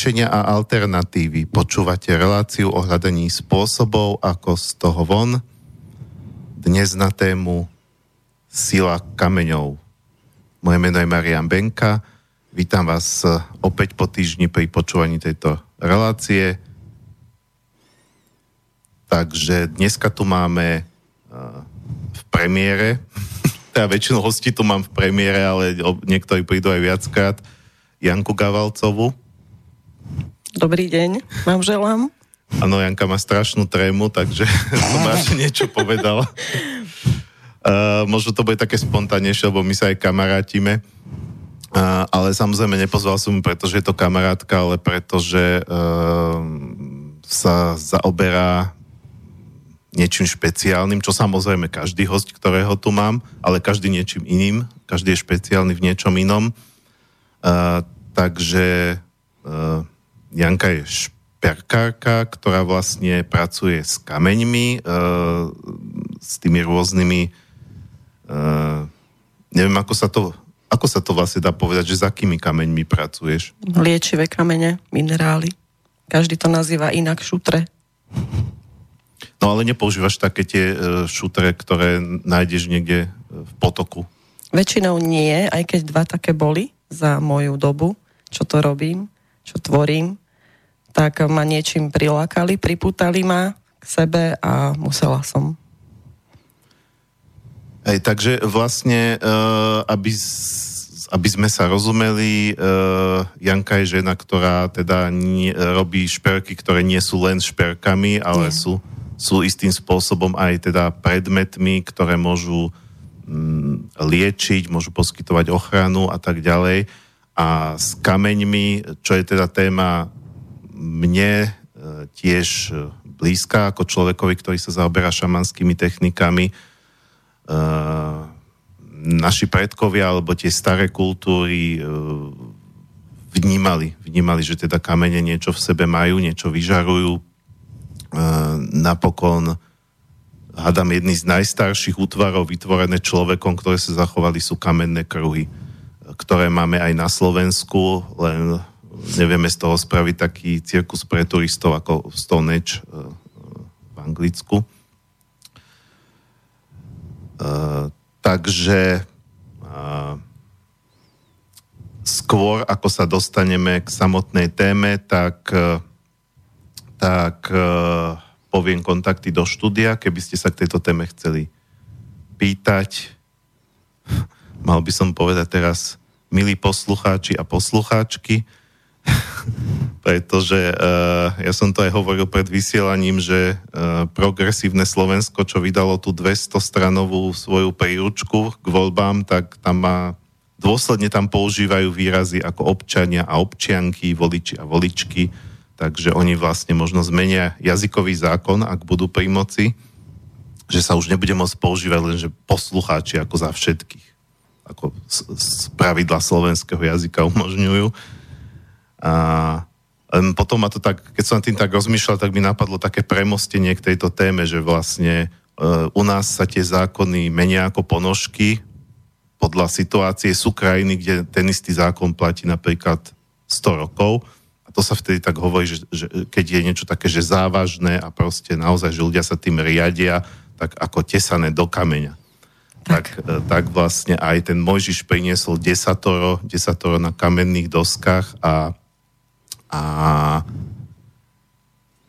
riešenia a alternatívy. Počúvate reláciu o hľadaní spôsobov, ako z toho von. Dnes na tému Sila kameňov. Moje meno je Marian Benka. Vítam vás opäť po týždni pri počúvaní tejto relácie. Takže dneska tu máme v premiére, teda väčšinu hostí tu mám v premiére, ale niektorí prídu aj viackrát, Janku Gavalcovu. Dobrý deň, vám želám. Áno, Janka má strašnú trému, takže som až niečo povedal. Uh, možno to bude také spontánnejšie, lebo my sa aj kamarátime. Uh, ale samozrejme nepozval som mu, pretože je to kamarátka, ale pretože uh, sa zaoberá niečím špeciálnym, čo samozrejme každý host, ktorého tu mám, ale každý niečím iným, každý je špeciálny v niečom inom. Uh, takže uh, Janka je šperkárka, ktorá vlastne pracuje s kameňmi, e, s tými rôznymi, e, neviem, ako sa to ako sa to vlastne dá povedať, že s akými kameňmi pracuješ? Liečivé kamene, minerály. Každý to nazýva inak šutre. No ale nepoužívaš také tie e, šutre, ktoré nájdeš niekde v potoku? Väčšinou nie, aj keď dva také boli za moju dobu, čo to robím, čo tvorím tak ma niečím prilákali, pripútali ma k sebe a musela som. Hej, takže vlastne, uh, aby, aby sme sa rozumeli, uh, Janka je žena, ktorá teda nie, robí šperky, ktoré nie sú len šperkami, ale sú, sú istým spôsobom aj teda predmetmi, ktoré môžu um, liečiť, môžu poskytovať ochranu a tak ďalej. A s kameňmi, čo je teda téma mne e, tiež e, blízka ako človekovi, ktorý sa zaoberá šamanskými technikami. E, naši predkovia alebo tie staré kultúry vnímali, vnímali, že teda kamene niečo v sebe majú, niečo vyžarujú. Napokon hádam jedný z najstarších útvarov vytvorené človekom, ktoré sa zachovali, sú kamenné kruhy, ktoré máme aj na Slovensku, len nevieme z toho spraviť taký cirkus pre turistov ako Stonehenge uh, v Anglicku. Uh, takže uh, skôr ako sa dostaneme k samotnej téme, tak, tak poviem kontakty do štúdia, keby ste sa k tejto téme chceli pýtať. Mal by som povedať teraz, milí poslucháči a poslucháčky, pretože uh, ja som to aj hovoril pred vysielaním, že uh, progresívne Slovensko, čo vydalo tú 200-stranovú svoju príručku k voľbám, tak tam má dôsledne tam používajú výrazy ako občania a občianky, voliči a voličky, takže oni vlastne možno zmenia jazykový zákon, ak budú pri moci, že sa už nebude môcť používať len, že poslucháči ako za všetkých, ako z, pravidla slovenského jazyka umožňujú a potom ma to tak, keď som tým tak rozmýšľal, tak mi napadlo také premostenie k tejto téme, že vlastne uh, u nás sa tie zákony menia ako ponožky podľa situácie. Sú krajiny, kde ten istý zákon platí napríklad 100 rokov a to sa vtedy tak hovorí, že, že keď je niečo také, že závažné a proste naozaj, že ľudia sa tým riadia, tak ako tesané do kameňa. Tak. E, tak vlastne aj ten Mojžiš priniesol desatoro, desatoro na kamenných doskách a a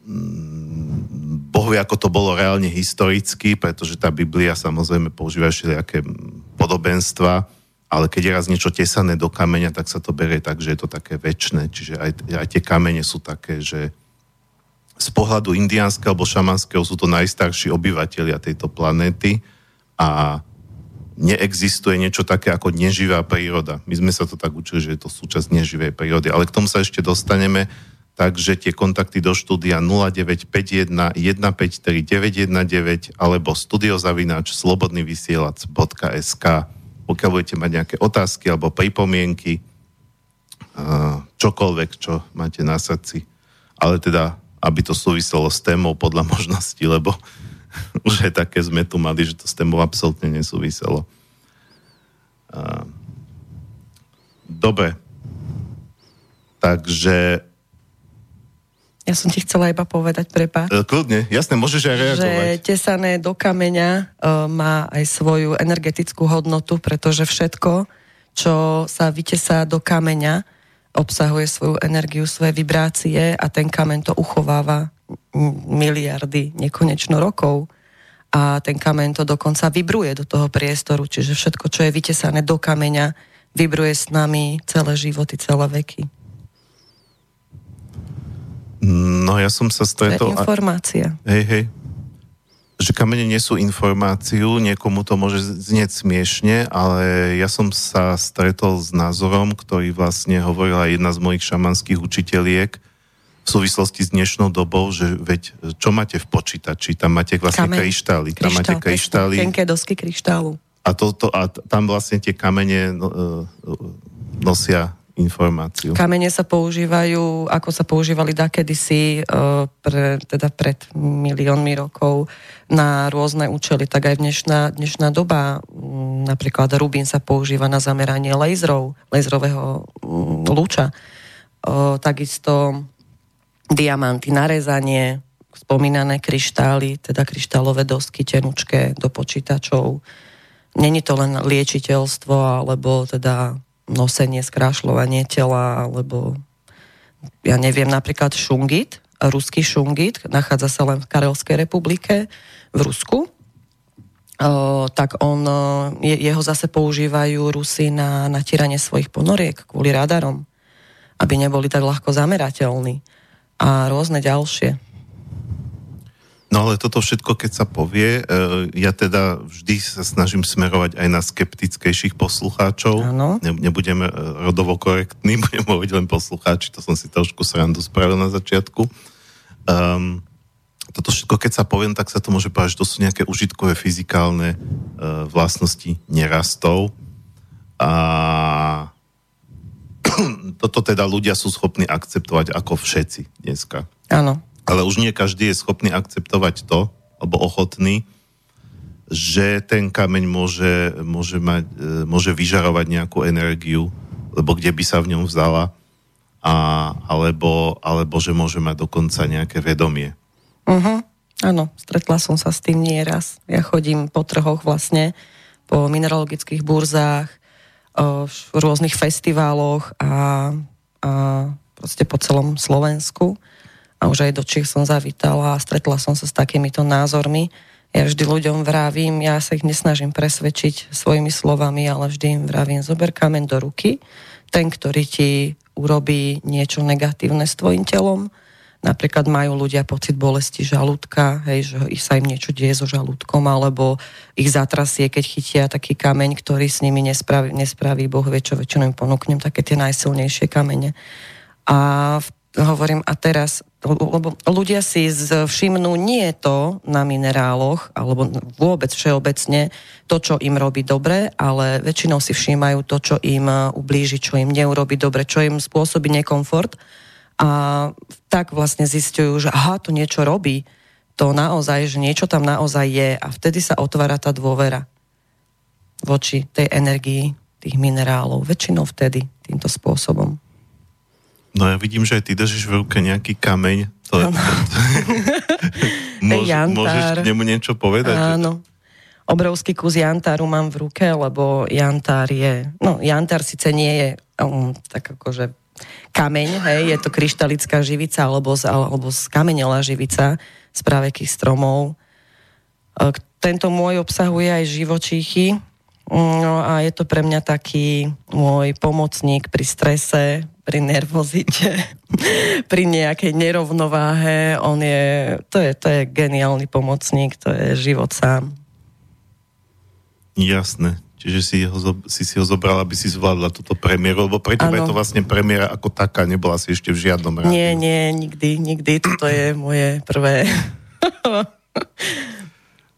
mm, Bohu, ako to bolo reálne historicky, pretože tá Biblia samozrejme používa všelijaké podobenstva, ale keď je raz niečo tesané do kameňa, tak sa to berie tak, že je to také väčšie. Čiže aj, aj tie kamene sú také, že z pohľadu indiánskeho alebo šamanského sú to najstarší obyvateľia tejto planéty a neexistuje niečo také ako neživá príroda. My sme sa to tak učili, že je to súčasť neživej prírody, ale k tomu sa ešte dostaneme, takže tie kontakty do štúdia 0951 153 919 alebo studiozavináč slobodnyvysielac.sk pokiaľ budete mať nejaké otázky alebo pripomienky, čokoľvek, čo máte na srdci, ale teda, aby to súviselo s témou podľa možnosti, lebo už aj také sme tu mali, že to s témou absolútne nesúviselo. Dobre. Takže Ja som ti chcela iba povedať, prepáč. E, kľudne, jasne, môžeš aj reagovať. Že tesané do kameňa e, má aj svoju energetickú hodnotu, pretože všetko, čo sa vytesá do kameňa, obsahuje svoju energiu, svoje vibrácie a ten kameň to uchováva miliardy, nekonečno rokov a ten kameň to dokonca vibruje do toho priestoru, čiže všetko, čo je vytesané do kameňa, vibruje s nami celé životy, celé veky. No ja som sa stretol... To je informácia. Hej, hej. Že kamene nie sú informáciu, niekomu to môže znieť smiešne, ale ja som sa stretol s názorom, ktorý vlastne hovorila jedna z mojich šamanských učiteľiek, v súvislosti s dnešnou dobou, že veď, čo máte v počítači? Tam máte vlastne Kameň. kryštály. Tam Kryštál, máte kryštály. Tenké dosky kryštálu. A, to, to, a tam vlastne tie kamene no, e, nosia informáciu. Kamene sa používajú, ako sa používali da kedysi, e, pre, teda pred miliónmi rokov na rôzne účely, tak aj dnešná, dnešná doba, napríklad rubín sa používa na zameranie laserov, laserového lúča. Takisto diamanty, narezanie, spomínané kryštály, teda kryštálové dosky tenučké do počítačov. Není to len liečiteľstvo, alebo teda nosenie, skrášľovanie tela, alebo ja neviem, napríklad šungit, ruský šungit, nachádza sa len v Karelskej republike, v Rusku, Uh, tak on, je, jeho zase používajú Rusy na natieranie svojich ponoriek kvôli radarom, aby neboli tak ľahko zamerateľní a rôzne ďalšie. No ale toto všetko, keď sa povie, e, ja teda vždy sa snažím smerovať aj na skeptickejších poslucháčov. Ano. Ne, nebudeme e, rodovo korektní, budeme hovoriť len poslucháči, to som si trošku srandu spravil na začiatku. Um, toto všetko, keď sa poviem, tak sa to môže povedať, že to sú nejaké užitkové fyzikálne uh, vlastnosti nerastov. A toto teda ľudia sú schopní akceptovať ako všetci dneska. Áno. Ale už nie každý je schopný akceptovať to, alebo ochotný, že ten kameň môže, môže, mať, e, môže vyžarovať nejakú energiu, lebo kde by sa v ňom vzala, a, alebo, alebo že môže mať dokonca nejaké vedomie. Uh-huh. Áno, stretla som sa s tým nieraz. Ja chodím po trhoch vlastne, po mineralogických burzách, v rôznych festiváloch a, a proste po celom Slovensku. A už aj do Čech som zavítala a stretla som sa s takýmito názormi. Ja vždy ľuďom vravím, ja sa ich nesnažím presvedčiť svojimi slovami, ale vždy im vravím, zober kameň do ruky. Ten, ktorý ti urobí niečo negatívne s tvojim telom, Napríklad majú ľudia pocit bolesti žalúdka, hej, že sa im niečo deje so žalúdkom, alebo ich zatrasie, keď chytia taký kameň, ktorý s nimi nespraví, nespraví Boh vie čo, väčšinou im ponúknem také tie najsilnejšie kamene. A hovorím, a teraz, lebo ľudia si všimnú nie to na mineráloch, alebo vôbec všeobecne, to, čo im robí dobre, ale väčšinou si všímajú to, čo im ublíži, čo im neurobi dobre, čo im spôsobí nekomfort a tak vlastne zistujú, že aha, to niečo robí, to naozaj, že niečo tam naozaj je a vtedy sa otvára tá dôvera voči tej energii tých minerálov. Väčšinou vtedy týmto spôsobom. No ja vidím, že aj ty držíš v ruke nejaký kameň. To, to, môž, môžeš k nemu niečo povedať? Áno. Obrovský kus jantáru mám v ruke, lebo jantár je... No, jantár síce nie je um, tak akože kameň, hej, je to kryštalická živica alebo z, alebo z kameňová živica z pravekých stromov. E, tento môj obsahuje aj živočíchy, no a je to pre mňa taký môj pomocník pri strese, pri nervozite, pri nejakej nerovnováhe. On je, to je, to je geniálny pomocník, to je život sám. Jasné. Čiže si, ho, si si ho zobral, aby si zvládla túto premiéru, lebo pre teba je to vlastne premiéra ako taká, nebola si ešte v žiadnom rádiu. Nie, nie, nikdy, nikdy. Toto je moje prvé.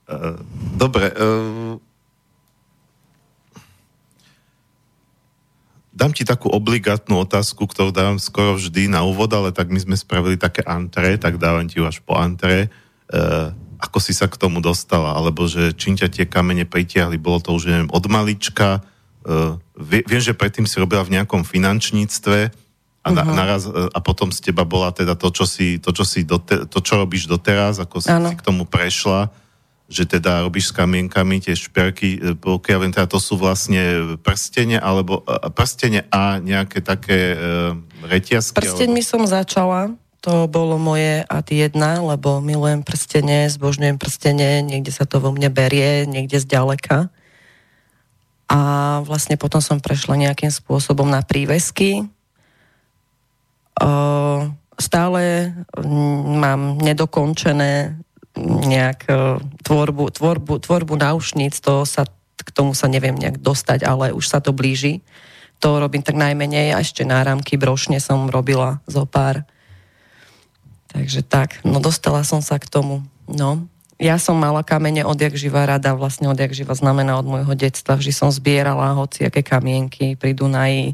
Eh, dobre. Uh, dám ti takú obligátnu otázku, ktorú dávam skoro vždy na úvod, ale tak my sme spravili také antre, tak dávam ti ju až po antre. Ako si sa k tomu dostala, alebo že čím ťa tie kamene pritiahli, bolo to už neviem, od malička, uh, viem, že predtým si robila v nejakom finančníctve, a, na, uh-huh. naraz, a potom z teba bola teda to, čo, si, to, čo, si dote, to, čo robíš doteraz, ako si, si k tomu prešla, že teda robíš s kamienkami tie šperky, e, pokiaľ viem, teda to sú vlastne prstene, alebo prstene a nejaké také uh, reťazky. Prsteňmi alebo... som začala, to bolo moje ad jedna, lebo milujem prstene, zbožňujem prstene, niekde sa to vo mne berie, niekde zďaleka. A vlastne potom som prešla nejakým spôsobom na prívesky, stále mám nedokončené nejak e, tvorbu, tvorbu, tvorbu náušníc, to sa, k tomu sa neviem nejak dostať, ale už sa to blíži. To robím tak najmenej a ešte náramky, brošne som robila zo pár. Takže tak, no dostala som sa k tomu. No, ja som mala kamene odjak živa rada, vlastne odjak živa znamená od môjho detstva. Vždy som zbierala hociaké kamienky pri Dunaji,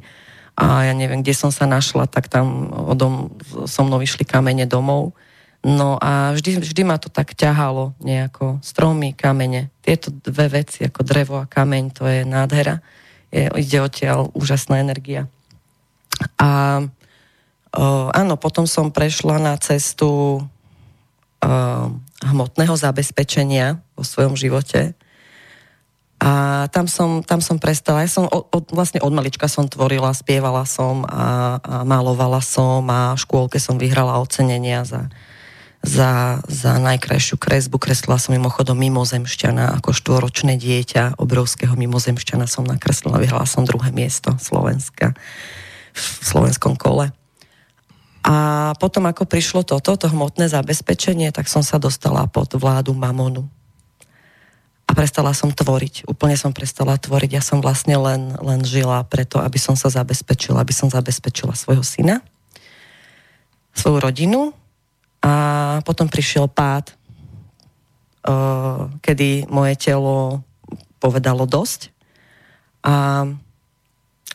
a ja neviem, kde som sa našla, tak tam odom, so mnou vyšli kamene domov. No a vždy, vždy ma to tak ťahalo nejako. Stromy, kamene. Tieto dve veci, ako drevo a kameň, to je nádhera. Je, ide odtiaľ úžasná energia. A áno, potom som prešla na cestu o, hmotného zabezpečenia vo svojom živote a tam som, tam som prestala. Ja som od, od, vlastne od malička som tvorila, spievala som a, a malovala som a v škôlke som vyhrala ocenenia za, za, za najkrajšiu kresbu. Kreslila som mimochodom mimozemšťana ako štvoročné dieťa. Obrovského mimozemšťana som nakreslila. Vyhrala som druhé miesto Slovenska v slovenskom kole. A potom, ako prišlo toto, to hmotné zabezpečenie, tak som sa dostala pod vládu Mamonu a prestala som tvoriť. Úplne som prestala tvoriť. Ja som vlastne len, len žila preto, aby som sa zabezpečila, aby som zabezpečila svojho syna, svoju rodinu a potom prišiel pád, uh, kedy moje telo povedalo dosť a,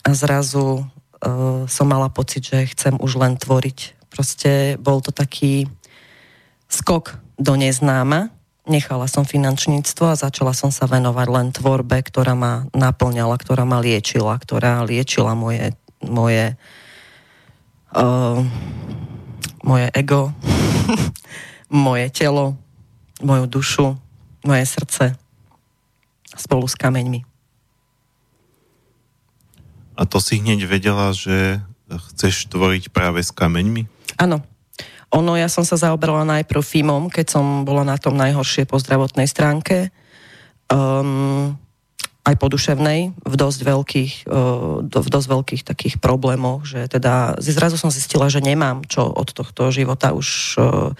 a zrazu uh, som mala pocit, že chcem už len tvoriť. Proste bol to taký skok do neznáma, nechala som finančníctvo a začala som sa venovať len tvorbe, ktorá ma naplňala, ktorá ma liečila, ktorá liečila moje, moje, uh, moje ego, moje telo, moju dušu, moje srdce spolu s kameňmi. A to si hneď vedela, že chceš tvoriť práve s kameňmi? Áno, ono, ja som sa zaoberala najprv FIMom, keď som bola na tom najhoršie po zdravotnej stránke. Um, aj po duševnej, v dosť veľkých, uh, v dosť veľkých takých problémoch, že teda zrazu som zistila, že nemám čo od tohto života už uh,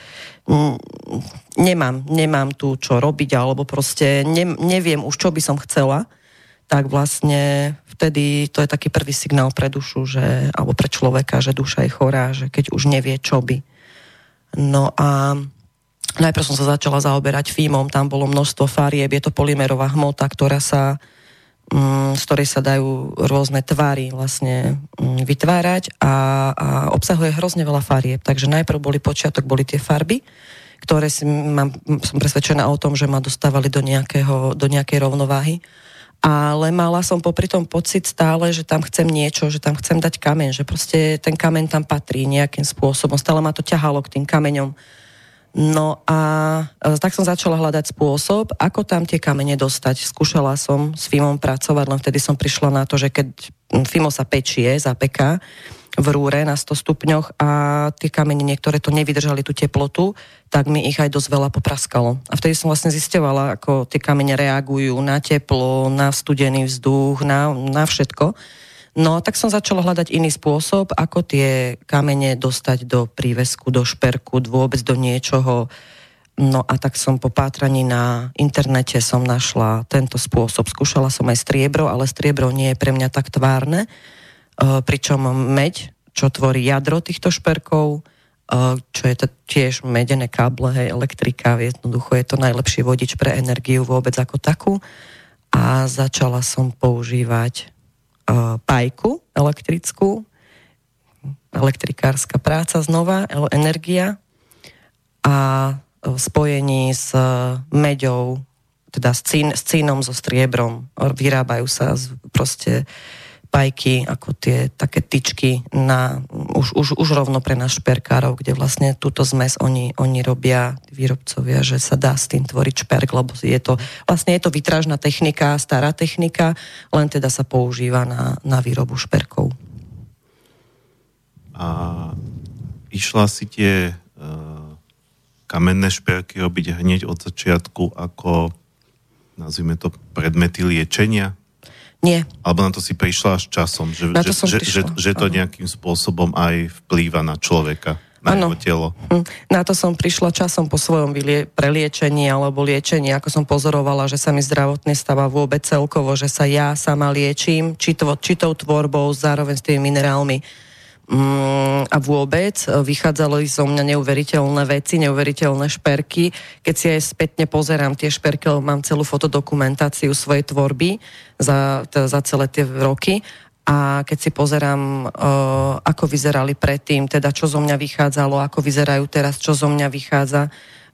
nemám, nemám tu čo robiť, alebo proste ne, neviem už, čo by som chcela, tak vlastne vtedy to je taký prvý signál pre dušu, že, alebo pre človeka, že duša je chorá, že keď už nevie, čo by. No a najprv som sa začala zaoberať fímom, tam bolo množstvo farieb, je to polymerová hmota, ktorá sa mm, z ktorej sa dajú rôzne tvary vlastne mm, vytvárať a, a obsahuje hrozne veľa farieb. Takže najprv boli počiatok, boli tie farby, ktoré si mám, som presvedčená o tom, že ma dostávali do, nejakého, do nejakej rovnováhy ale mala som popri tom pocit stále, že tam chcem niečo, že tam chcem dať kameň, že proste ten kameň tam patrí nejakým spôsobom. Stále ma to ťahalo k tým kameňom. No a e, tak som začala hľadať spôsob, ako tam tie kamene dostať. Skúšala som s Fimom pracovať, len vtedy som prišla na to, že keď Fimo sa pečie, zapeká, v rúre na 100 stupňoch a tie kamene niektoré to nevydržali tú teplotu, tak mi ich aj dosť veľa popraskalo. A vtedy som vlastne zistovala, ako tie kamene reagujú na teplo, na studený vzduch, na, na všetko. No tak som začala hľadať iný spôsob, ako tie kamene dostať do prívesku, do šperku, vôbec do niečoho. No a tak som po pátraní na internete som našla tento spôsob. Skúšala som aj striebro, ale striebro nie je pre mňa tak tvárne pričom meď, čo tvorí jadro týchto šperkov, eh, čo je to tiež medené káble, hej, elektrika, jednoducho je to najlepší vodič pre energiu vôbec ako takú. A začala som používať uh, pajku elektrickú, elektrikárska práca znova, energia a v spojení s meďou, teda s cínom, so striebrom. Vyrábajú sa proste uh, spajky, ako tie také tyčky na, už, už, už rovno pre nás šperkárov, kde vlastne túto zmes oni, oni robia, výrobcovia, že sa dá s tým tvoriť šperk, lebo je to, vlastne je to vytrážna technika, stará technika, len teda sa používa na, na výrobu šperkov. A išla si tie uh, kamenné šperky robiť hneď od začiatku ako nazvime to predmety liečenia? Nie. Alebo na to si prišla až časom, že, na to že, že, že, že to nejakým spôsobom aj vplýva na človeka, na ano. jeho telo. Hm. Na to som prišla časom po svojom vylie- preliečení alebo liečení, ako som pozorovala, že sa mi zdravotne stáva vôbec celkovo, že sa ja sama liečím, či, to, či tou tvorbou, zároveň s tými minerálmi Mm, a vôbec e, vychádzalo zo mňa neuveriteľné veci, neuveriteľné šperky. Keď si aj spätne pozerám tie šperky, lebo mám celú fotodokumentáciu svojej tvorby za, za celé tie roky a keď si pozerám, uh, ako vyzerali predtým, teda čo zo mňa vychádzalo, ako vyzerajú teraz, čo zo mňa vychádza,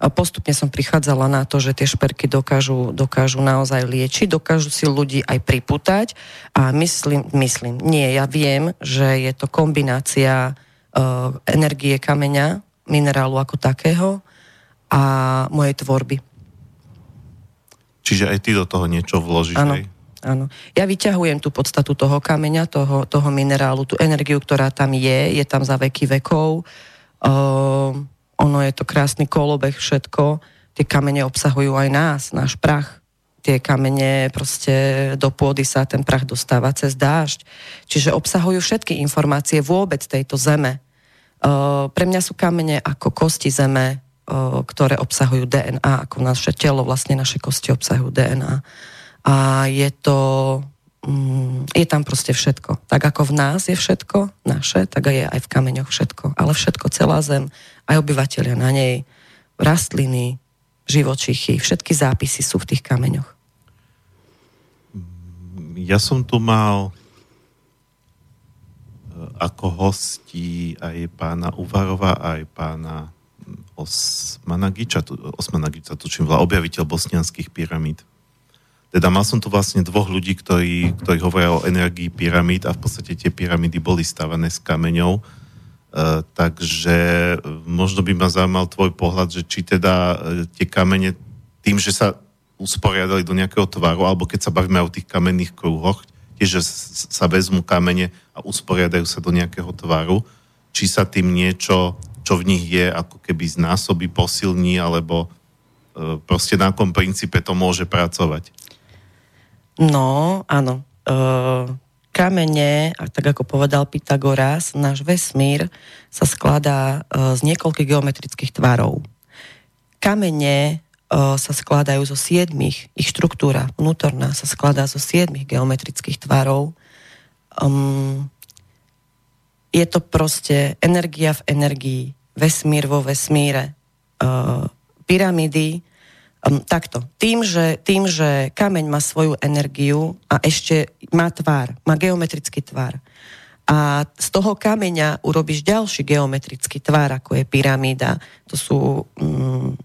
postupne som prichádzala na to, že tie šperky dokážu, dokážu naozaj liečiť, dokážu si ľudí aj priputať a myslím, myslím, nie, ja viem, že je to kombinácia uh, energie kameňa, minerálu ako takého a mojej tvorby. Čiže aj ty do toho niečo vložíš, Áno. Áno. Ja vyťahujem tú podstatu toho kameňa, toho, toho minerálu, tú energiu, ktorá tam je, je tam za veky vekov. Uh, ono je to krásny kolobeh, všetko. Tie kamene obsahujú aj nás, náš prach. Tie kamene proste do pôdy sa ten prach dostáva cez dážď. Čiže obsahujú všetky informácie vôbec tejto zeme. Pre mňa sú kamene ako kosti zeme, ktoré obsahujú DNA, ako naše telo, vlastne naše kosti obsahujú DNA. A je to je tam proste všetko. Tak ako v nás je všetko naše, tak je aj v kameňoch všetko. Ale všetko, celá zem, aj obyvateľia na nej, rastliny, živočichy, všetky zápisy sú v tých kameňoch. Ja som tu mal e, ako hostí aj pána Uvarova, aj pána Osmanagiča, Osmanagiča tučím, objaviteľ bosnianských pyramíd. Teda mal som tu vlastne dvoch ľudí, ktorí, ktorí hovoria o energii pyramíd a v podstate tie pyramídy boli stavané s kameňou. Uh, takže možno by ma zaujímal tvoj pohľad, že či teda uh, tie kamene tým, že sa usporiadali do nejakého tvaru, alebo keď sa bavíme o tých kamenných kruhoch, tiež, sa vezmú kamene a usporiadajú sa do nejakého tvaru, či sa tým niečo, čo v nich je, ako keby znásobí, posilní, alebo uh, proste na akom princípe to môže pracovať. No, áno. E, kamene, a tak ako povedal Pythagoras, náš vesmír sa skladá e, z niekoľkých geometrických tvarov. Kamene e, sa skladajú zo siedmých, ich štruktúra vnútorná sa skladá zo siedmých geometrických tvarov. Um, je to proste energia v energii, vesmír vo vesmíre. Uh, pyramídy Um, takto. Tým že, tým, že kameň má svoju energiu a ešte má tvár, má geometrický tvár. A z toho kameňa urobíš ďalší geometrický tvár, ako je pyramída. To sú um,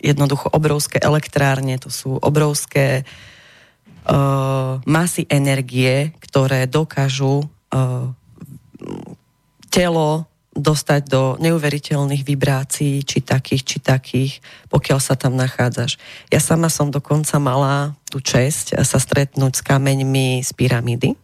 jednoducho obrovské elektrárne, to sú obrovské uh, masy energie, ktoré dokážu uh, telo dostať do neuveriteľných vibrácií, či takých, či takých, pokiaľ sa tam nachádzaš. Ja sama som dokonca mala tú česť sa stretnúť s kameňmi z pyramídy.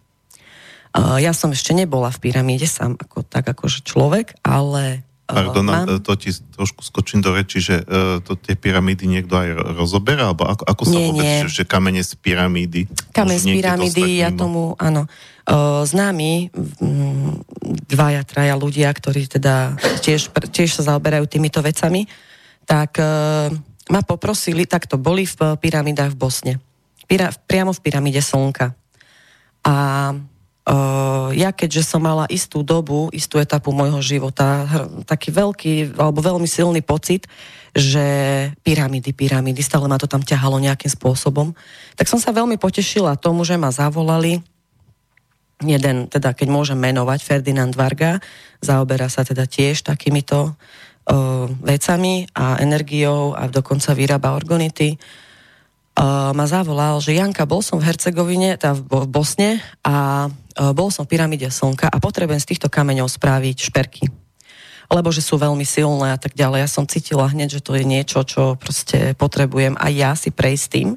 Ja som ešte nebola v pyramíde sám ako, tak akože človek, ale Pardon, mám... to ti trošku skočím do reči, že uh, to tie pyramídy niekto aj rozoberá, alebo ako, ako sa nie, vôbec, nie. Že, že kamene z pyramídy? Kamene z pyramídy, ja tomu, áno. Uh, známi um, dvaja, traja ľudia, ktorí teda tiež, tiež sa zaoberajú týmito vecami, tak uh, ma poprosili, tak to boli v pyramidách v Bosne. Pyra, priamo v pyramíde Slnka. A ja keďže som mala istú dobu, istú etapu môjho života, taký veľký alebo veľmi silný pocit, že pyramídy, pyramídy, stále ma to tam ťahalo nejakým spôsobom, tak som sa veľmi potešila tomu, že ma zavolali jeden, teda keď môžem menovať, Ferdinand Varga, zaoberá sa teda tiež takýmito uh, vecami a energiou a dokonca vyrába organity uh, ma zavolal, že Janka, bol som v Hercegovine, teda v, v Bosne a bol som v pyramíde slnka a potrebujem z týchto kameňov spraviť šperky lebo že sú veľmi silné a tak ďalej. Ja som cítila hneď, že to je niečo, čo proste potrebujem aj ja si prejsť tým.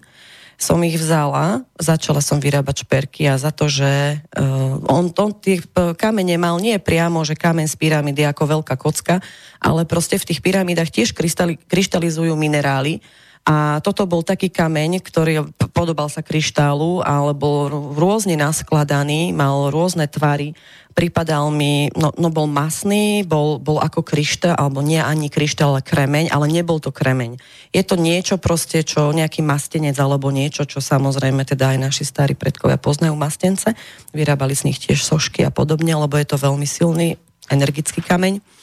Som ich vzala, začala som vyrábať šperky a za to, že uh, on, on tie kamene mal nie priamo, že kamen z pyramídy ako veľká kocka, ale proste v tých pyramídach tiež kryštali, kryštalizujú minerály, a toto bol taký kameň, ktorý podobal sa kryštálu, ale bol rôzne naskladaný, mal rôzne tvary, pripadal mi, no, no bol masný, bol, bol ako kryštál, alebo nie ani kryštál, ale kremeň, ale nebol to kremeň. Je to niečo proste, čo nejaký mastenec, alebo niečo, čo samozrejme teda aj naši starí predkovia poznajú. Mastence, vyrábali z nich tiež sošky a podobne, lebo je to veľmi silný energický kameň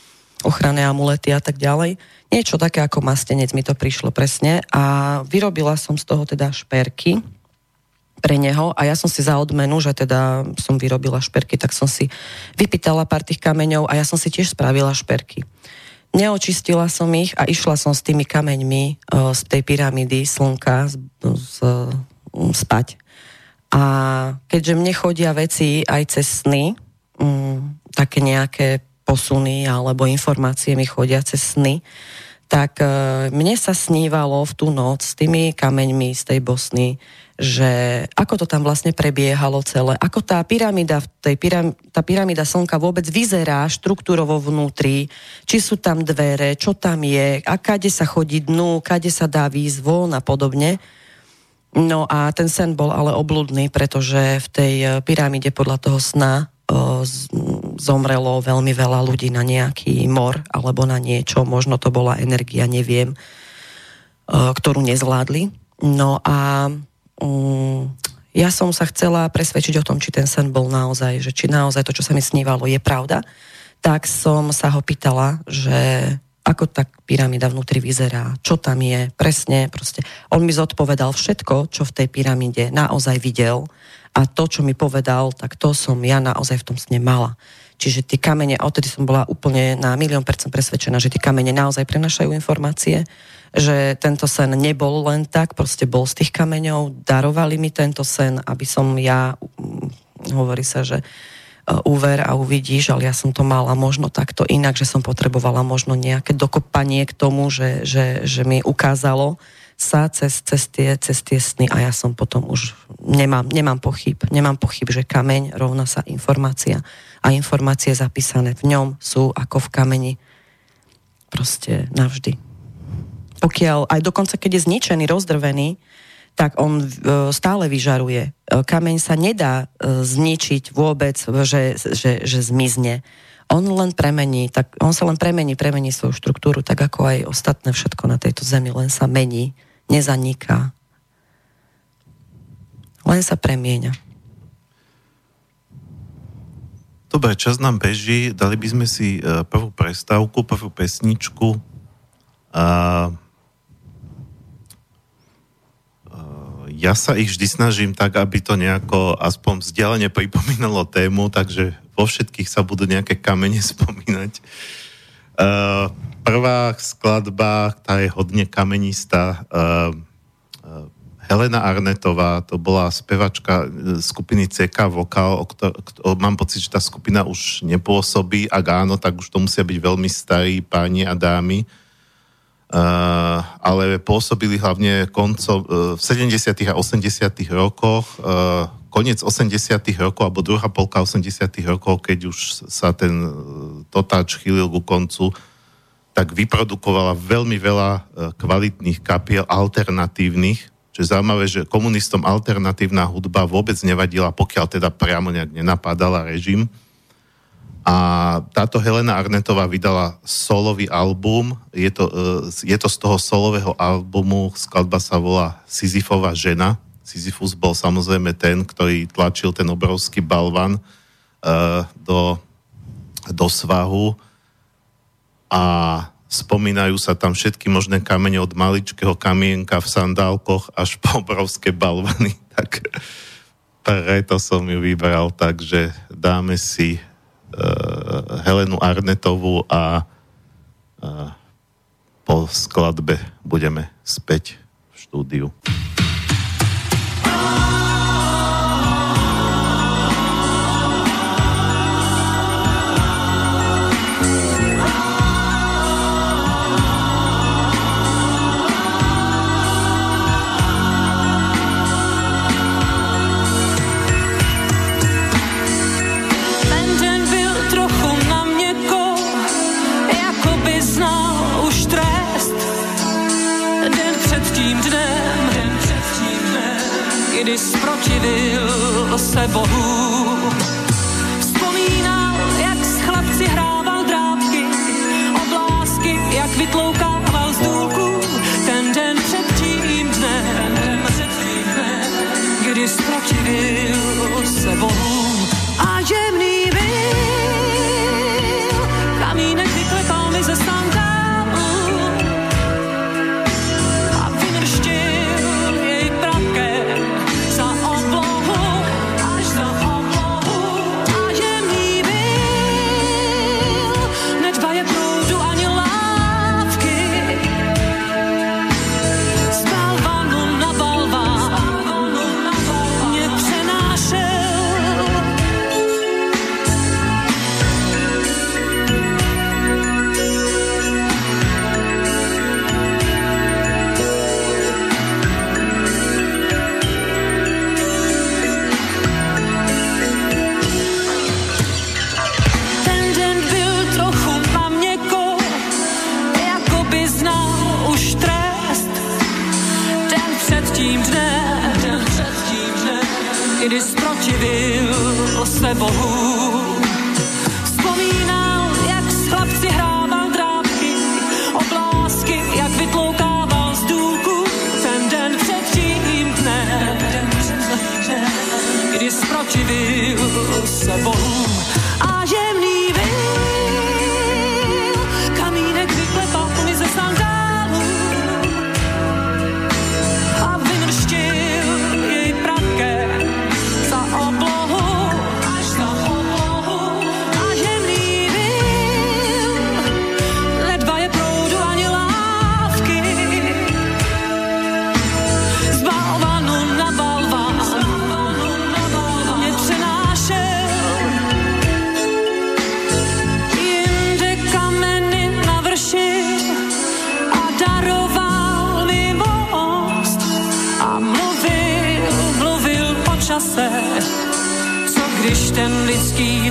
ochranné amulety a tak ďalej. Niečo také ako mastenec mi to prišlo presne a vyrobila som z toho teda šperky pre neho a ja som si za odmenu, že teda som vyrobila šperky, tak som si vypýtala pár tých kameňov a ja som si tiež spravila šperky. Neočistila som ich a išla som s tými kameňmi e, z tej pyramídy slnka z, z, spať. A keďže mne chodia veci aj cez sny, také nejaké posuny alebo informácie mi chodia cez sny, tak e, mne sa snívalo v tú noc s tými kameňmi z tej Bosny, že ako to tam vlastne prebiehalo celé, ako tá pyramída, tej pyram, tá pyramída slnka vôbec vyzerá štruktúrovo vnútri, či sú tam dvere, čo tam je, a kade sa chodí dnu, kade sa dá výjsť von a podobne. No a ten sen bol ale obludný, pretože v tej e, pyramíde podľa toho sna zomrelo veľmi veľa ľudí na nejaký mor alebo na niečo, možno to bola energia, neviem, ktorú nezvládli. No a um, ja som sa chcela presvedčiť o tom, či ten sen bol naozaj, že či naozaj to, čo sa mi snívalo, je pravda. Tak som sa ho pýtala, že ako tak pyramída vnútri vyzerá, čo tam je, presne, proste. On mi zodpovedal všetko, čo v tej pyramíde naozaj videl a to, čo mi povedal, tak to som ja naozaj v tom sne mala. Čiže tie kamene, a odtedy som bola úplne na milión percent presvedčená, že tie kamene naozaj prenašajú informácie, že tento sen nebol len tak, proste bol z tých kameňov, darovali mi tento sen, aby som ja, mm, hovorí sa, že úver e, a uvidíš, ale ja som to mala možno takto inak, že som potrebovala možno nejaké dokopanie k tomu, že, že, že mi ukázalo, sa cez, cez, tie, cez tie sny a ja som potom už nemám, nemám pochyb. Nemám pochyb, že kameň rovná sa informácia a informácie zapísané v ňom sú ako v kameni proste navždy. Pokiaľ, aj dokonca keď je zničený, rozdrvený, tak on e, stále vyžaruje. E, kameň sa nedá e, zničiť vôbec, že, že, že zmizne on len premení, tak on sa len premení, premení svoju štruktúru, tak ako aj ostatné všetko na tejto zemi, len sa mení, nezaniká. Len sa premieňa. Dobre, čas nám beží. Dali by sme si e, prvú prestávku, prvú pesničku. A ja sa ich vždy snažím tak, aby to nejako aspoň vzdialene pripomínalo tému, takže vo všetkých sa budú nejaké kamene spomínať. Prvá skladba, tá je hodne kamenistá. Uh, Helena Arnetová, to bola spevačka skupiny CK Vokal, o ktor- o, mám pocit, že tá skupina už nepôsobí, ak áno, tak už to musia byť veľmi starí páni a dámy. Uh, ale pôsobili hlavne koncom, uh, v 70. a 80. rokoch uh, koniec 80 rokov, alebo druhá polka 80 rokov, keď už sa ten totáč chýlil ku koncu, tak vyprodukovala veľmi veľa kvalitných kapiel alternatívnych, čo je zaujímavé, že komunistom alternatívna hudba vôbec nevadila, pokiaľ teda priamo nejak nenapadala režim. A táto Helena Arnetová vydala solový album, je to, e, je to z toho solového albumu, skladba sa volá Sisyfová žena, Sisyphus bol samozrejme ten, ktorý tlačil ten obrovský balvan uh, do, do svahu. A spomínajú sa tam všetky možné kamene od maličkého kamienka v sandálkoch až po obrovské balvany. Tak preto som ju vybral, takže dáme si Helenu Arnetovú a uh, po skladbe budeme späť v štúdiu.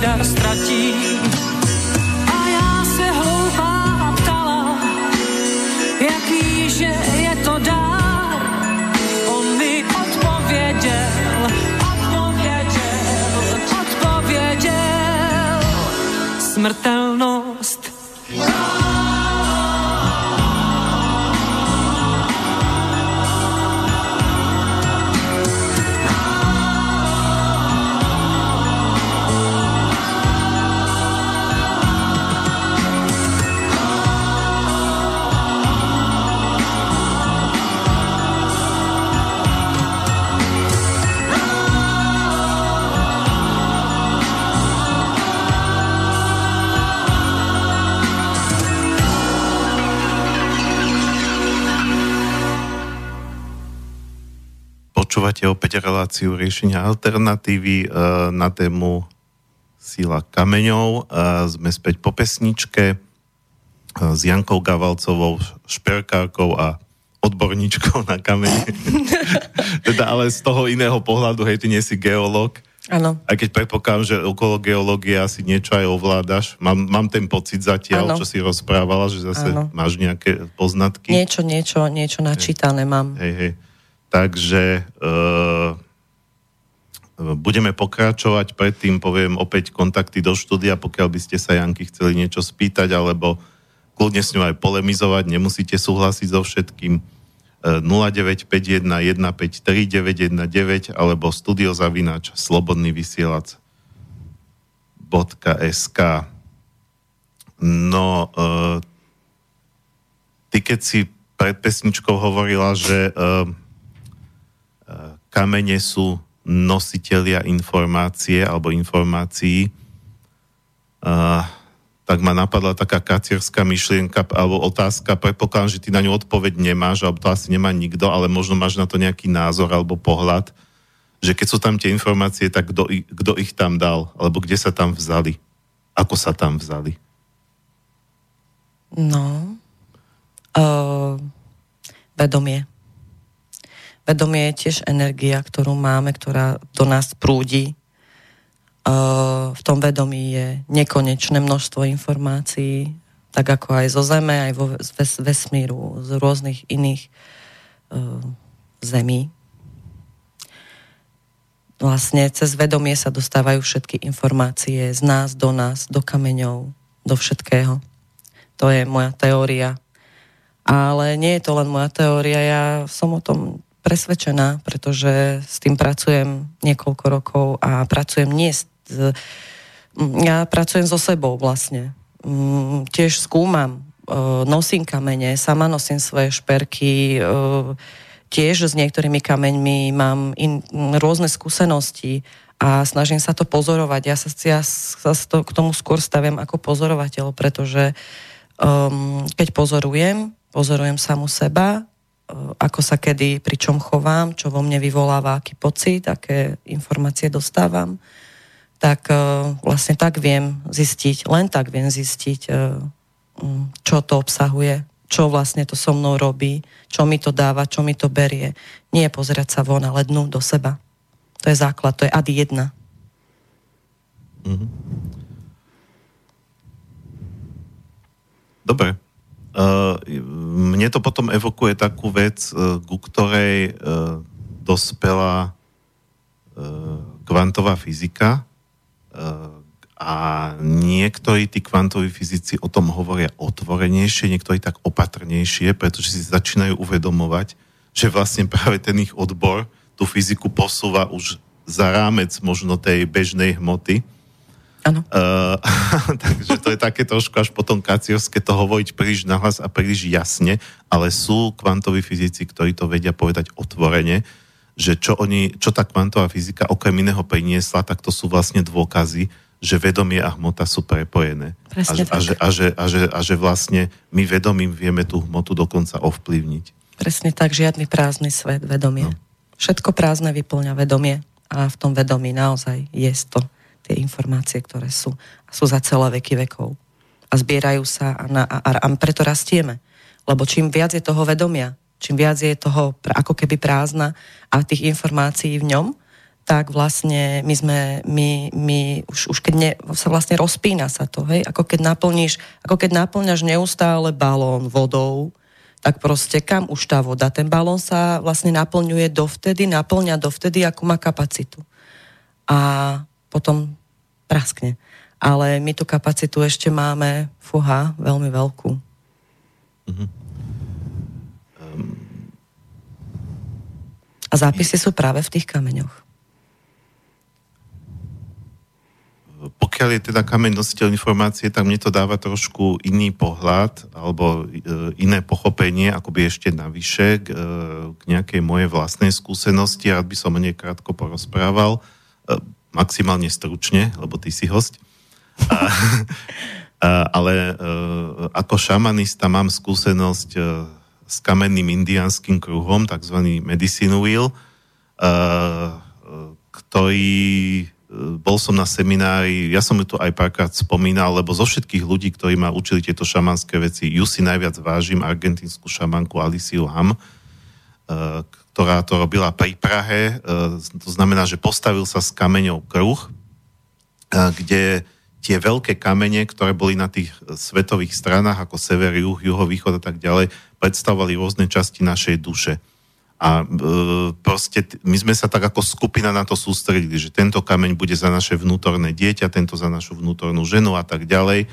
Dar ztratí. A já se hloupá ptala, jaký že je to dár. On mi odpověděl, odpověděl, odpověděl, smrtelnost. Počúvate opäť reláciu riešenia alternatívy e, na tému Sila kameňov. E, sme späť po pesničke e, s Jankou Gavalcovou, šperkárkou a odborníčkou na kamene. teda ale z toho iného pohľadu, hej, ty nie si geológ. Áno. Aj keď predpokladám, že okolo geológie asi niečo aj ovládaš. Mám, mám ten pocit zatiaľ, ano. čo si rozprávala, že zase ano. máš nejaké poznatky. Niečo, niečo, niečo načítané mám. Hej, hej. Takže e, budeme pokračovať, predtým poviem opäť kontakty do štúdia, pokiaľ by ste sa Janky chceli niečo spýtať, alebo kľudne s ňou aj polemizovať, nemusíte súhlasiť so všetkým. 0951 153 919 alebo studiozavinač slobodný vysielač .sk No, e, ty keď si pred pesničkou hovorila, že e, kamene sú nositelia informácie alebo informácií, uh, tak ma napadla taká kacierská myšlienka alebo otázka, predpokladám, že ty na ňu odpoveď nemáš, alebo to asi nemá nikto, ale možno máš na to nejaký názor alebo pohľad, že keď sú tam tie informácie, tak kto, kto ich tam dal, alebo kde sa tam vzali, ako sa tam vzali? No, uh, vedomie. Vedomie je tiež energia, ktorú máme, ktorá do nás prúdi. V tom vedomí je nekonečné množstvo informácií, tak ako aj zo Zeme, aj vo vesmíru, z rôznych iných zemí. vlastne cez vedomie sa dostávajú všetky informácie z nás do nás, do kameňov, do všetkého. To je moja teória. Ale nie je to len moja teória, ja som o tom presvedčená, pretože s tým pracujem niekoľko rokov a pracujem nie s... Ja pracujem so sebou vlastne. Mm, tiež skúmam, e, nosím kamene, sama nosím svoje šperky, e, tiež s niektorými kameňmi mám in, rôzne skúsenosti a snažím sa to pozorovať. Ja sa, ja sa to, k tomu skôr stavím ako pozorovateľ, pretože um, keď pozorujem, pozorujem samu seba, ako sa kedy, pri čom chovám, čo vo mne vyvoláva, aký pocit, aké informácie dostávam, tak uh, vlastne tak viem zistiť, len tak viem zistiť, um, čo to obsahuje, čo vlastne to so mnou robí, čo mi to dáva, čo mi to berie. Nie pozerať sa von, ale dnu do seba. To je základ, to je ad jedna. Mm-hmm. Dobre. Uh, mne to potom evokuje takú vec, uh, ku ktorej uh, dospela kvantová fyzika a niektorí tí kvantoví fyzici o tom hovoria otvorenejšie, niektorí tak opatrnejšie, pretože si začínajú uvedomovať, že vlastne práve ten ich odbor tú fyziku posúva už za rámec možno tej bežnej hmoty. Áno. Uh, je také trošku až potom kaciovské to hovoriť príliš nahlas a príliš jasne, ale sú kvantoví fyzici, ktorí to vedia povedať otvorene, že čo, oni, čo tá kvantová fyzika okrem iného priniesla, tak to sú vlastne dôkazy, že vedomie a hmota sú prepojené. a, a, že, a, že, a, že, a že vlastne my vedomím vieme tú hmotu dokonca ovplyvniť. Presne tak, žiadny prázdny svet, vedomie. No. Všetko prázdne vyplňa vedomie a v tom vedomí naozaj je to tie informácie, ktoré sú. A sú za celé veky vekov. A zbierajú sa a, na, a, a preto rastieme. Lebo čím viac je toho vedomia, čím viac je toho ako keby prázdna a tých informácií v ňom, tak vlastne my sme, my, my už, už keď ne, sa vlastne rozpína sa to, hej, ako keď naplníš, ako keď naplňaš neustále balón vodou, tak proste kam už tá voda? Ten balón sa vlastne naplňuje dovtedy, naplňa dovtedy, ako má kapacitu. A potom praskne. Ale my tú kapacitu ešte máme, fuha, veľmi veľkú. Mm-hmm. A zápisy sú práve v tých kameňoch. pokiaľ je teda kameň nositeľ informácie, tak mne to dáva trošku iný pohľad alebo e, iné pochopenie, akoby ešte navyše k, e, k nejakej mojej vlastnej skúsenosti. Rád by som o nej krátko porozprával, e, maximálne stručne, lebo ty si host. A, a, ale ako šamanista mám skúsenosť s kamenným indiánskym kruhom, takzvaný medicine wheel, ktorý bol som na seminári, ja som ju tu aj párkrát spomínal, lebo zo všetkých ľudí, ktorí ma učili tieto šamanské veci, ju si najviac vážim, argentínsku šamanku Aliciu Ham, eh, ktorá to robila pri Prahe. Eh, to znamená, že postavil sa s kameňou kruh, eh, kde tie veľké kamene, ktoré boli na tých svetových stranách, ako sever, juh, juhovýchod a tak ďalej, predstavovali rôzne časti našej duše. A e, proste my sme sa tak ako skupina na to sústredili, že tento kameň bude za naše vnútorné dieťa, tento za našu vnútornú ženu a tak ďalej.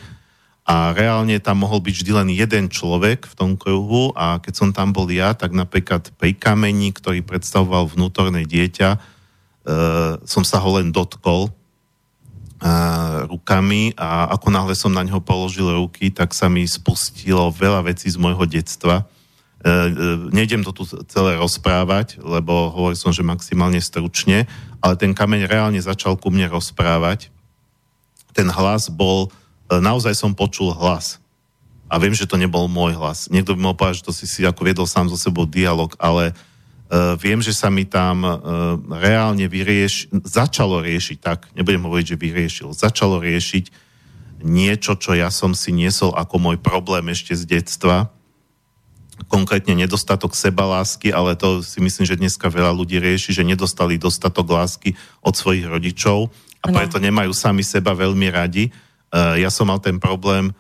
A reálne tam mohol byť vždy len jeden človek v tom kruhu a keď som tam bol ja, tak napríklad pri kameni, ktorý predstavoval vnútorné dieťa, e, som sa ho len dotkol e, rukami a ako náhle som na neho položil ruky, tak sa mi spustilo veľa vecí z môjho detstva E, e, nejdem to tu celé rozprávať, lebo hovoril som, že maximálne stručne, ale ten kameň reálne začal ku mne rozprávať. Ten hlas bol, naozaj som počul hlas. A viem, že to nebol môj hlas. Niekto by mohol povedať, že to si si ako viedol sám so sebou dialog, ale uh, viem, že sa mi tam uh, reálne vyrieš, začalo riešiť, tak, nebudem hovoriť, že vyriešil, začalo riešiť niečo, čo ja som si niesol ako môj problém ešte z detstva, konkrétne nedostatok sebalásky, ale to si myslím, že dneska veľa ľudí rieši, že nedostali dostatok lásky od svojich rodičov a preto nemajú sami seba veľmi radi. Uh, ja som mal ten problém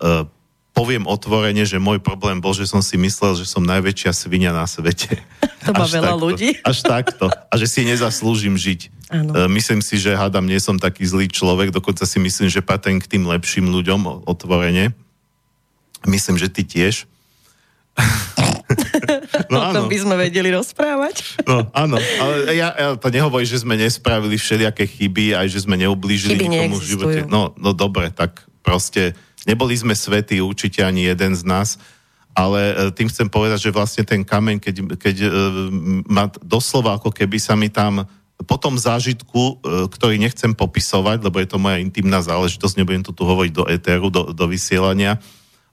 uh, poviem otvorene, že môj problém bol, že som si myslel, že som najväčšia svinia na svete. To má veľa takto, ľudí. Až takto. A že si nezaslúžim žiť. Ano. E, myslím si, že hádam, nie som taký zlý človek, dokonca si myslím, že patrím k tým lepším ľuďom otvorene. Myslím, že ty tiež. no, o tom by sme vedeli rozprávať. No, áno, ale ja, ja to nehovorím, že sme nespravili všelijaké chyby, aj že sme neublížili chyby nikomu v živote. No, no dobre, tak proste neboli sme svetí, určite ani jeden z nás, ale e, tým chcem povedať, že vlastne ten kameň, keď, keď e, ma doslova ako keby sa mi tam po tom zážitku, e, ktorý nechcem popisovať, lebo je to moja intimná záležitosť, nebudem to tu hovoriť do éteru, do, do vysielania,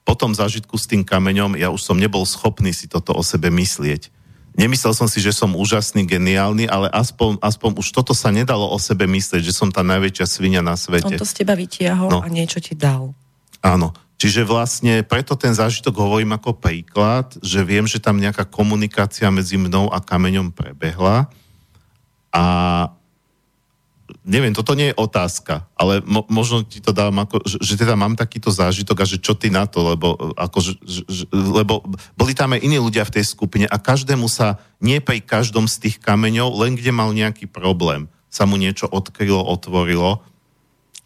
po tom zážitku s tým kameňom ja už som nebol schopný si toto o sebe myslieť. Nemyslel som si, že som úžasný, geniálny, ale aspoň, aspoň už toto sa nedalo o sebe myslieť, že som tá najväčšia svinia na svete. On to z teba vytiahol no. a niečo ti dal. Áno. Čiže vlastne preto ten zážitok hovorím ako príklad, že viem, že tam nejaká komunikácia medzi mnou a kameňom prebehla a neviem, toto nie je otázka, ale mo, možno ti to dám ako, že, že teda mám takýto zážitok a že čo ty na to, lebo, ako, že, že, lebo boli tam aj iní ľudia v tej skupine a každému sa, nie pri každom z tých kameňov, len kde mal nejaký problém, sa mu niečo odkrylo, otvorilo.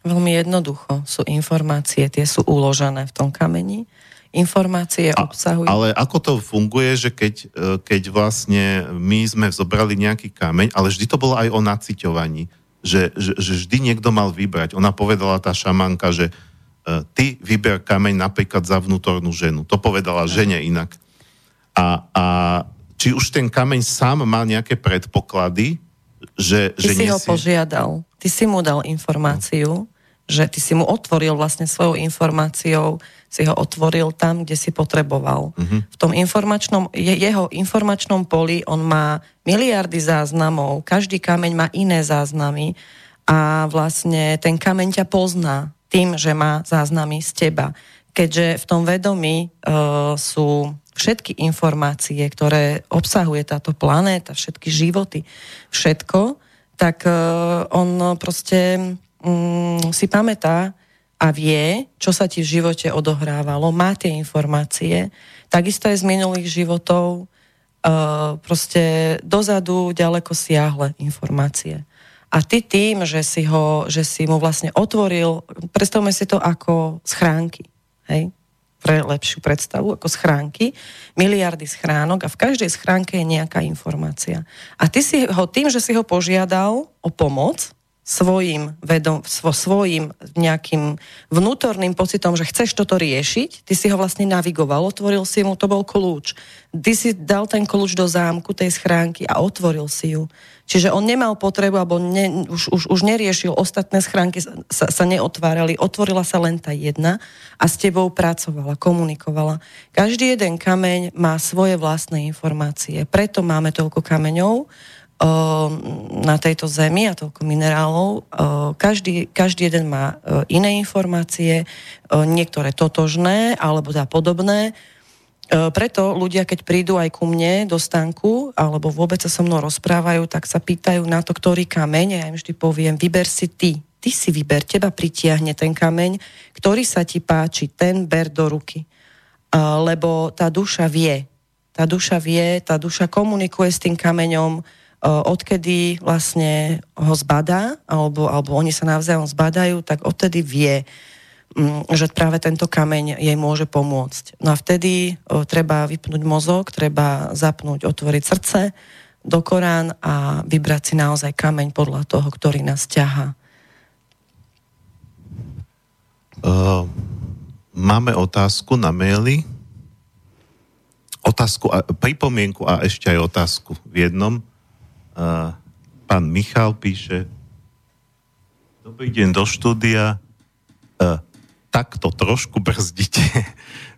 Veľmi jednoducho sú informácie, tie sú uložené v tom kameni. Informácie a, obsahujú... Ale ako to funguje, že keď, e, keď vlastne my sme zobrali nejaký kameň, ale vždy to bolo aj o naciťovaní, že, že, že vždy niekto mal vybrať. Ona povedala, tá šamanka, že uh, ty vyber kameň napríklad za vnútornú ženu. To povedala žene inak. A, a či už ten kameň sám má nejaké predpoklady, že... Ty že si ho si... požiadal. Ty si mu dal informáciu, že ty si mu otvoril vlastne svojou informáciou, si ho otvoril tam, kde si potreboval. Uh-huh. V tom informačnom, je, jeho informačnom poli on má miliardy záznamov, každý kameň má iné záznamy a vlastne ten kameň ťa pozná tým, že má záznamy z teba. Keďže v tom vedomí uh, sú všetky informácie, ktoré obsahuje táto planéta, všetky životy, všetko, tak uh, on proste mm, si pamätá a vie, čo sa ti v živote odohrávalo, má tie informácie, takisto aj z minulých životov, uh, proste dozadu ďaleko siahle informácie. A ty tým, že si, ho, že si mu vlastne otvoril, predstavme si to ako schránky, hej? pre lepšiu predstavu, ako schránky, miliardy schránok a v každej schránke je nejaká informácia. A ty si ho tým, že si ho požiadal o pomoc, svojim, vedom, svo, svojim nejakým vnútorným pocitom, že chceš toto riešiť, ty si ho vlastne navigoval, otvoril si mu, to bol kľúč. Ty si dal ten kľúč do zámku tej schránky a otvoril si ju. Čiže on nemal potrebu, alebo ne, už, už, už neriešil, ostatné schránky sa, sa neotvárali, otvorila sa len tá jedna a s tebou pracovala, komunikovala. Každý jeden kameň má svoje vlastné informácie, preto máme toľko kameňov, na tejto zemi a toľko minerálov. Každý, každý jeden má iné informácie, niektoré totožné alebo teda podobné. Preto ľudia, keď prídu aj ku mne do stánku alebo vôbec sa so mnou rozprávajú, tak sa pýtajú na to, ktorý kameň. Ja im vždy poviem, vyber si ty. Ty si vyber, teba pritiahne ten kameň, ktorý sa ti páči, ten ber do ruky. Lebo tá duša vie. Tá duša vie, tá duša komunikuje s tým kameňom, odkedy vlastne ho zbadá, alebo, alebo oni sa navzájom zbadajú, tak odtedy vie, mm, že práve tento kameň jej môže pomôcť. No a vtedy treba vypnúť mozog, treba zapnúť, otvoriť srdce do Korán a vybrať si naozaj kameň podľa toho, ktorý nás ťaha. Uh, máme otázku na maili. Otázku a pripomienku a ešte aj otázku v jednom pán Michal píše, dobrý deň do štúdia, uh, takto trošku brzdite.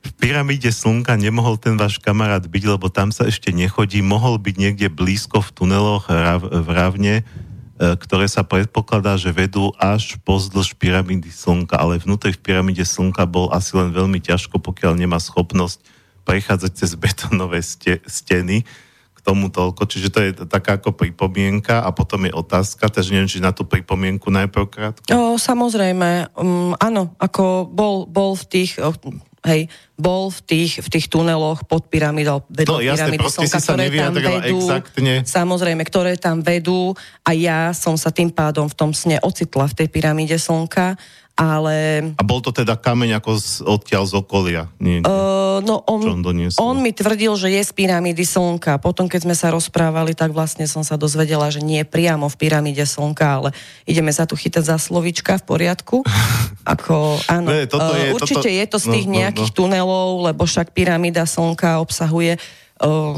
v pyramíde slnka nemohol ten váš kamarát byť, lebo tam sa ešte nechodí, mohol byť niekde blízko v tuneloch v Ravne, e, ktoré sa predpokladá, že vedú až pozdĺž pyramídy slnka, ale vnútri v pyramíde slnka bol asi len veľmi ťažko, pokiaľ nemá schopnosť prechádzať cez betónové steny tomu toľko, čiže to je taká ako pripomienka a potom je otázka, takže neviem, či na tú pripomienku najprv krátko. O, samozrejme, um, áno, ako bol, bol v tých, hej, bol v tých, v tých tuneloch pod pyramidou, vedľa no, jasne, pyramidy Slnka, ktoré tam vedú, exaktne. samozrejme, ktoré tam vedú. A ja som sa tým pádom v tom sne ocitla v tej pyramíde Slnka ale... A bol to teda kameň ako z, odtiaľ z okolia? Nie, nie. Uh, no on, on, on mi tvrdil, že je z pyramídy Slnka. Potom, keď sme sa rozprávali, tak vlastne som sa dozvedela, že nie priamo v pyramíde Slnka, ale ideme sa tu chytať za slovička v poriadku. Ako, áno, ne, toto je, uh, určite toto... je to z tých no, nejakých no, no. tunelov, lebo však pyramída Slnka obsahuje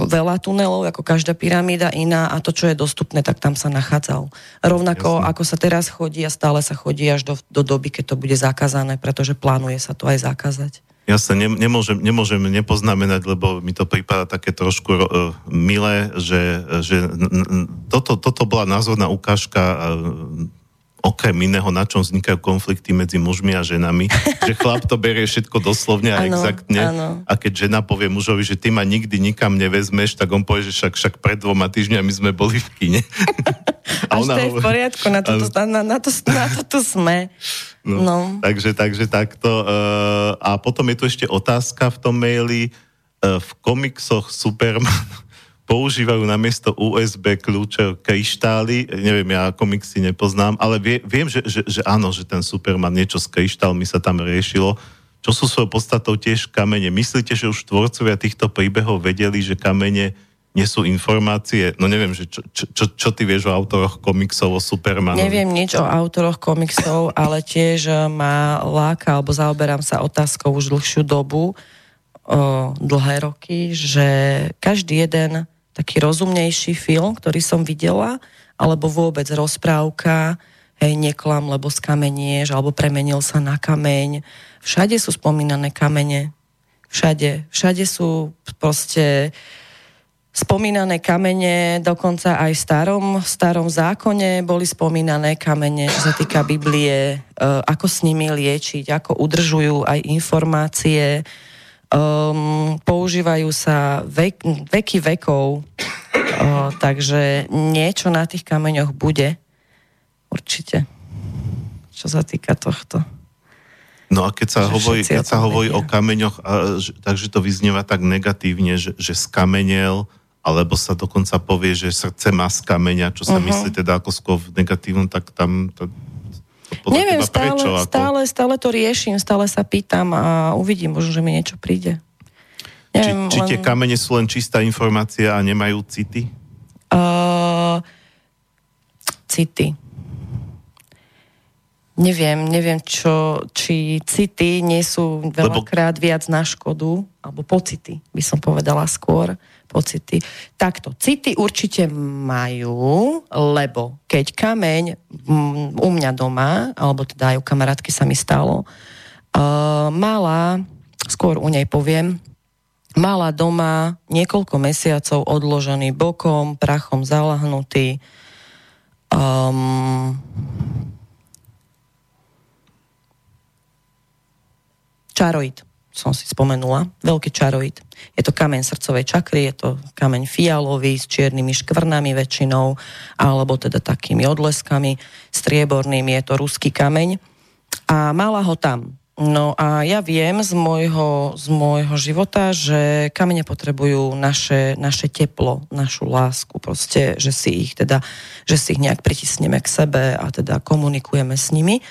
veľa tunelov, ako každá pyramída iná a to, čo je dostupné, tak tam sa nachádzal. Rovnako Jasne. ako sa teraz chodí a stále sa chodí až do, do doby, keď to bude zakázané, pretože plánuje sa to aj zakázať. Ja sa ne, nemôžem, nemôžem nepoznamenať, lebo mi to prípada také trošku uh, milé, že, že toto, toto bola názorná ukážka uh, okrem iného, na čom vznikajú konflikty medzi mužmi a ženami, že chlap to berie všetko doslovne a ano, exaktne ano. a keď žena povie mužovi, že ty ma nikdy nikam nevezmeš, tak on povie, že však, však pred dvoma týždňami sme boli v kine. a Až ona to je v poriadku, na to, na, na, na, to, na to tu sme. No, no. Takže, takže takto. Uh, a potom je tu ešte otázka v tom maili. Uh, v komiksoch Superman používajú namiesto USB kľúče kryštály, neviem, ja komiksy nepoznám, ale vie, viem, že, že, že áno, že ten Superman niečo s kryštálmi sa tam riešilo, čo sú svojou podstatou tiež kamene. Myslíte, že už tvorcovia týchto príbehov vedeli, že kamene nie sú informácie? No neviem, že čo, čo, čo, čo ty vieš o autoroch komiksov o Supermanovi? Neviem nič o autoroch komiksov, ale tiež má láka, alebo zaoberám sa otázkou už dlhšiu dobu, o dlhé roky, že každý jeden taký rozumnejší film, ktorý som videla, alebo vôbec rozprávka, hej, neklam, lebo skamenieš, alebo premenil sa na kameň. Všade sú spomínané kamene. Všade. Všade sú proste spomínané kamene, dokonca aj v starom, starom zákone boli spomínané kamene, čo sa týka Biblie, e, ako s nimi liečiť, ako udržujú aj informácie, Um, používajú sa vek, veky vekov, uh, takže niečo na tých kameňoch bude. Určite. Čo sa týka tohto. No a keď sa hovorí, keď sa hovorí o kameňoch, a, že, takže to vyznieva tak negatívne, že, že skamenel, alebo sa dokonca povie, že srdce má skameňa, čo sa uh-huh. myslí teda ako skôr v negatívnom, tak tam to, Neviem, stále, prečo, ako... stále, stále to riešim, stále sa pýtam a uvidím, možno, že mi niečo príde. Neviem, či, či len... tie kamene sú len čistá informácia a nemajú city? Uh, city. Neviem, neviem, čo, či city nie sú veľakrát viac na škodu, alebo pocity, by som povedala skôr, pocity. Takto, city určite majú, lebo keď kameň m, u mňa doma, alebo teda aj u kamarátky sa mi stalo, uh, mala, skôr u nej poviem, mala doma niekoľko mesiacov odložený bokom, prachom zalahnutý. Um, čaroid som si spomenula, veľký čaroid. Je to kameň srdcovej čakry, je to kameň fialový s čiernymi škvrnami väčšinou, alebo teda takými odleskami striebornými, je to ruský kameň. A mala ho tam. No a ja viem z môjho, z môjho života, že kamene potrebujú naše, naše teplo, našu lásku, proste, že si ich teda, že si ich nejak pritisneme k sebe a teda komunikujeme s nimi.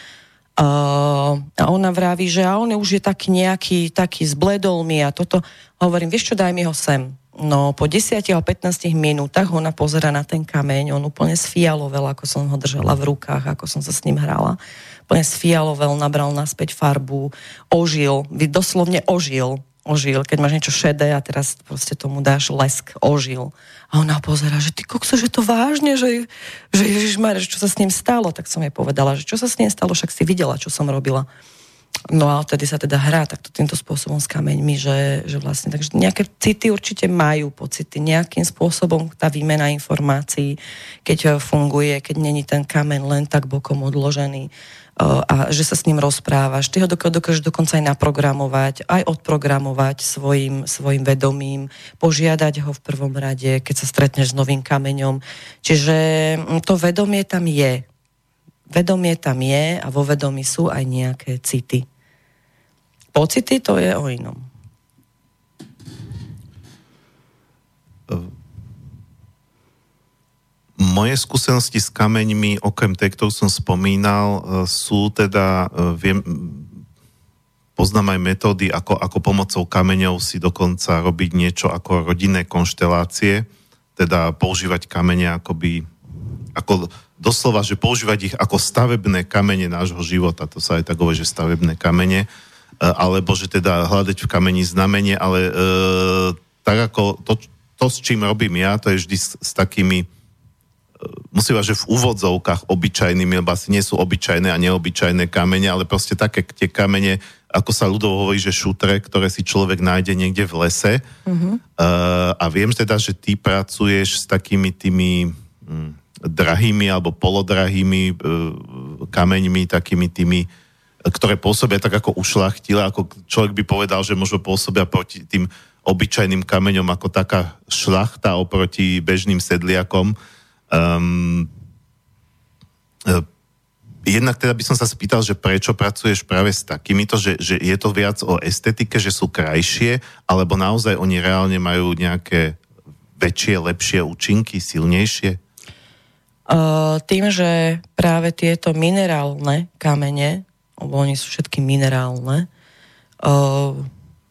A ona vraví, že a on už je taký nejaký, taký zbledol mi a toto. Hovorím, vieš čo, daj mi ho sem. No po 10 alebo 15 minútach ona pozera na ten kameň, on úplne sfialovel, ako som ho držala v rukách, ako som sa s ním hrala. Úplne sfialovel, nabral naspäť farbu, ožil, doslovne ožil ožil, keď máš niečo šedé a teraz proste tomu dáš lesk, ožil. A ona pozera, že ty kokso, že to vážne, že, že Ježišmar, čo sa s ním stalo, tak som jej povedala, že čo sa s ním stalo, však si videla, čo som robila. No a vtedy sa teda hrá takto týmto spôsobom s kameňmi, že, že vlastne, takže nejaké city určite majú pocity, nejakým spôsobom tá výmena informácií, keď funguje, keď není ten kameň len tak bokom odložený, a že sa s ním rozprávaš. Ty ho dokážeš dokonca aj naprogramovať, aj odprogramovať svojim, svojim vedomím, požiadať ho v prvom rade, keď sa stretneš s novým kameňom. Čiže mm, to vedomie tam je. Vedomie tam je a vo vedomí sú aj nejaké city. pocity to je o inom. Moje skúsenosti s kameňmi, okrem tej, ktorú som spomínal, e, sú teda, e, viem, poznám aj metódy, ako, ako pomocou kameňov si dokonca robiť niečo ako rodinné konštelácie, teda používať kamene akoby, ako doslova, že používať ich ako stavebné kamene nášho života, to sa aj tak hovorí, že stavebné kamene, e, alebo že teda hľadať v kameni znamenie, ale e, tak ako to, to, s čím robím ja, to je vždy s, s takými musím že v úvodzovkách obyčajnými, lebo asi nie sú obyčajné a neobyčajné kamene, ale proste také tie kamene, ako sa ľudovo hovorí, že šutre, ktoré si človek nájde niekde v lese. Uh-huh. Uh, a viem teda, že ty pracuješ s takými tými hm, drahými alebo polodrahými uh, kameňmi, takými tými, ktoré pôsobia tak ako ušlachtile, ako človek by povedal, že možno pôsobia proti tým obyčajným kameňom ako taká šlachta oproti bežným sedliakom. Um, jednak teda by som sa spýtal, že prečo pracuješ práve s takýmito, že, že je to viac o estetike, že sú krajšie, alebo naozaj oni reálne majú nejaké väčšie, lepšie účinky, silnejšie? Uh, tým, že práve tieto minerálne kamene, lebo oni sú všetky minerálne, uh,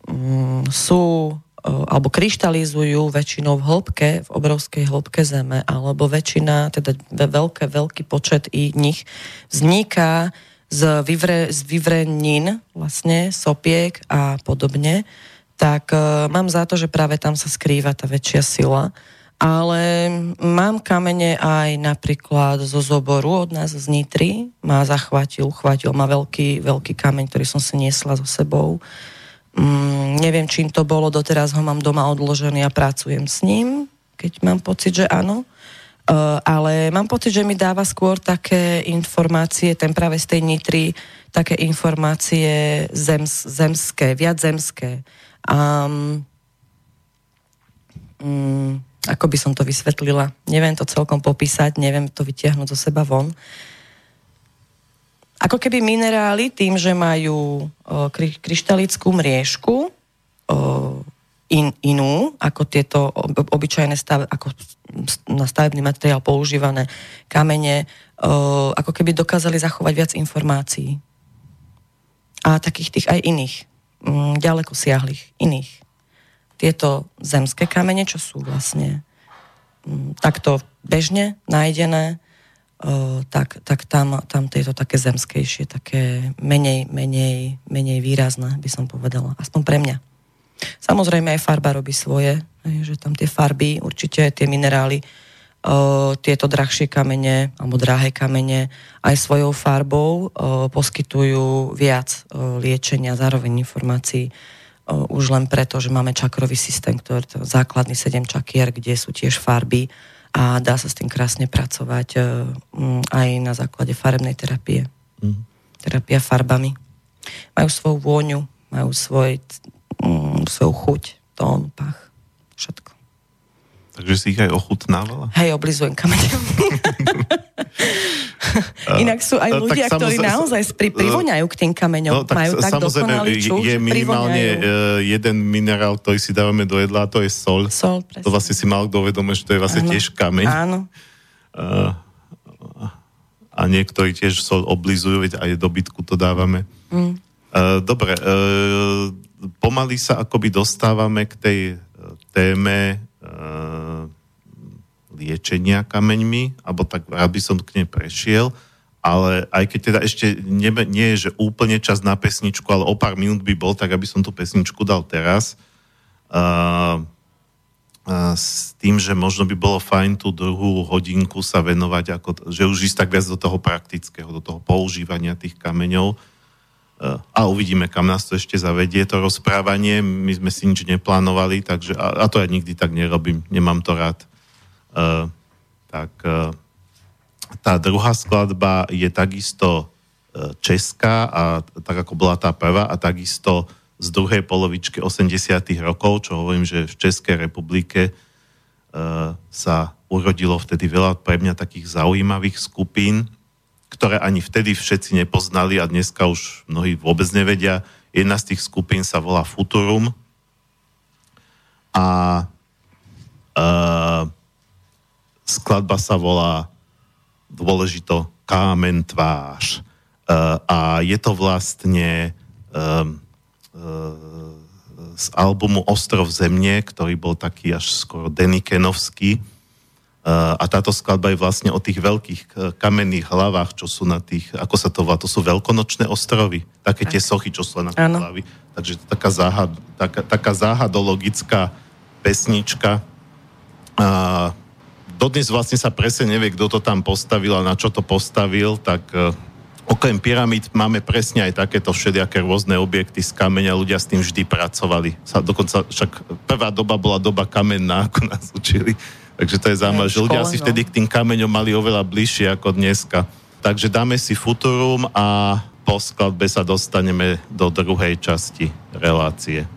um, sú alebo kryštalizujú väčšinou v hĺbke, v obrovskej hĺbke zeme, alebo väčšina, teda veľké, veľký počet i nich vzniká z, vyvre, z vyvrenín, vlastne, sopiek a podobne, tak uh, mám za to, že práve tam sa skrýva tá väčšia sila. Ale mám kamene aj napríklad zo zoboru od nás z Nitry. Má zachvatil, chvatil ma veľký, veľký kameň, ktorý som si niesla so sebou. Mm, neviem, čím to bolo, doteraz ho mám doma odložený a pracujem s ním, keď mám pocit, že áno. Uh, ale mám pocit, že mi dáva skôr také informácie, ten práve z tej nitry, také informácie zems, zemské, viac zemské. Um, um, ako by som to vysvetlila? Neviem to celkom popísať, neviem to vytiahnuť zo seba von. Uh, ako keby minerály tým, že majú o, kry, kryštalickú mriežku, o, in, inú, ako tieto obyčajné stav, ako na stavebný materiál používané kamene, o, ako keby dokázali zachovať viac informácií. A takých tých aj iných, m, ďaleko siahlých, iných. Tieto zemské kamene, čo sú vlastne m, takto bežne nájdené, tak, tak tam, tam je to také zemskejšie, také menej, menej, menej výrazné, by som povedala. Aspoň pre mňa. Samozrejme aj farba robí svoje, že tam tie farby, určite tie minerály, tieto drahšie kamene alebo drahé kamene aj svojou farbou poskytujú viac liečenia, zároveň informácií už len preto, že máme čakrový systém, ktorý je základný sedem čakier, kde sú tiež farby, a dá sa s tým krásne pracovať e, aj na základe farebnej terapie. Mm. Terapia farbami. Majú svoju vôňu, majú svoj, svoju chuť, tón, pach, všetko. Takže si ich aj ochutnávala? Hej, oblizujem kameňom. Inak sú aj ľudia, tak ktorí naozaj pri, privoňajú k tým kameňom. No, tak Majú tak dokonalý čuch, je minimálne privoňajú. E, jeden minerál, ktorý si dávame do jedla a to je sol. Sol, presne. To vlastne si mal kto uvedomať, že to je vlastne Áno. tiež kameň. Áno. Uh, a niektorí tiež sol oblizujú, veď aj dobytku to dávame. Mm. Uh, dobre, uh, pomaly sa akoby dostávame k tej téme liečenia kameňmi, alebo tak aby som k nej prešiel, ale aj keď teda ešte nie, nie je, že úplne čas na pesničku, ale o pár minút by bol, tak aby som tú pesničku dal teraz. Uh, s tým, že možno by bolo fajn tú druhú hodinku sa venovať, ako, že už ísť tak viac do toho praktického, do toho používania tých kameňov. Uh, a uvidíme, kam nás to ešte zavedie, to rozprávanie. My sme si nič neplánovali, takže, a, a to ja nikdy tak nerobím, nemám to rád. Uh, tak uh, tá druhá skladba je takisto uh, česká, a tak ako bola tá prvá, a takisto z druhej polovičky 80 rokov, čo hovorím, že v Českej republike uh, sa urodilo vtedy veľa pre mňa takých zaujímavých skupín, ktoré ani vtedy všetci nepoznali a dneska už mnohí vôbec nevedia. Jedna z tých skupín sa volá Futurum a uh, skladba sa volá dôležito Kámen tvář. Uh, a je to vlastne um, uh, z albumu Ostrov zemne, ktorý bol taký až skoro Denikenovský. A táto skladba je vlastne o tých veľkých kamenných hlavách, čo sú na tých, ako sa to volá, to sú veľkonočné ostrovy, také tie sochy, čo sú na tých hlavy. Takže to taká, záhad, taká, taká záhadologická pesnička. Uh, dodnes vlastne sa presne nevie, kto to tam postavil a na čo to postavil, tak uh, Okrem pyramíd máme presne aj takéto všelijaké rôzne objekty z kameňa, ľudia s tým vždy pracovali. Sa, dokonca však prvá doba bola doba kamenná, ako nás učili. Takže to je zaujímavé, že ľudia si no. vtedy k tým kameňom mali oveľa bližšie ako dneska. Takže dáme si Futurum a po skladbe sa dostaneme do druhej časti relácie.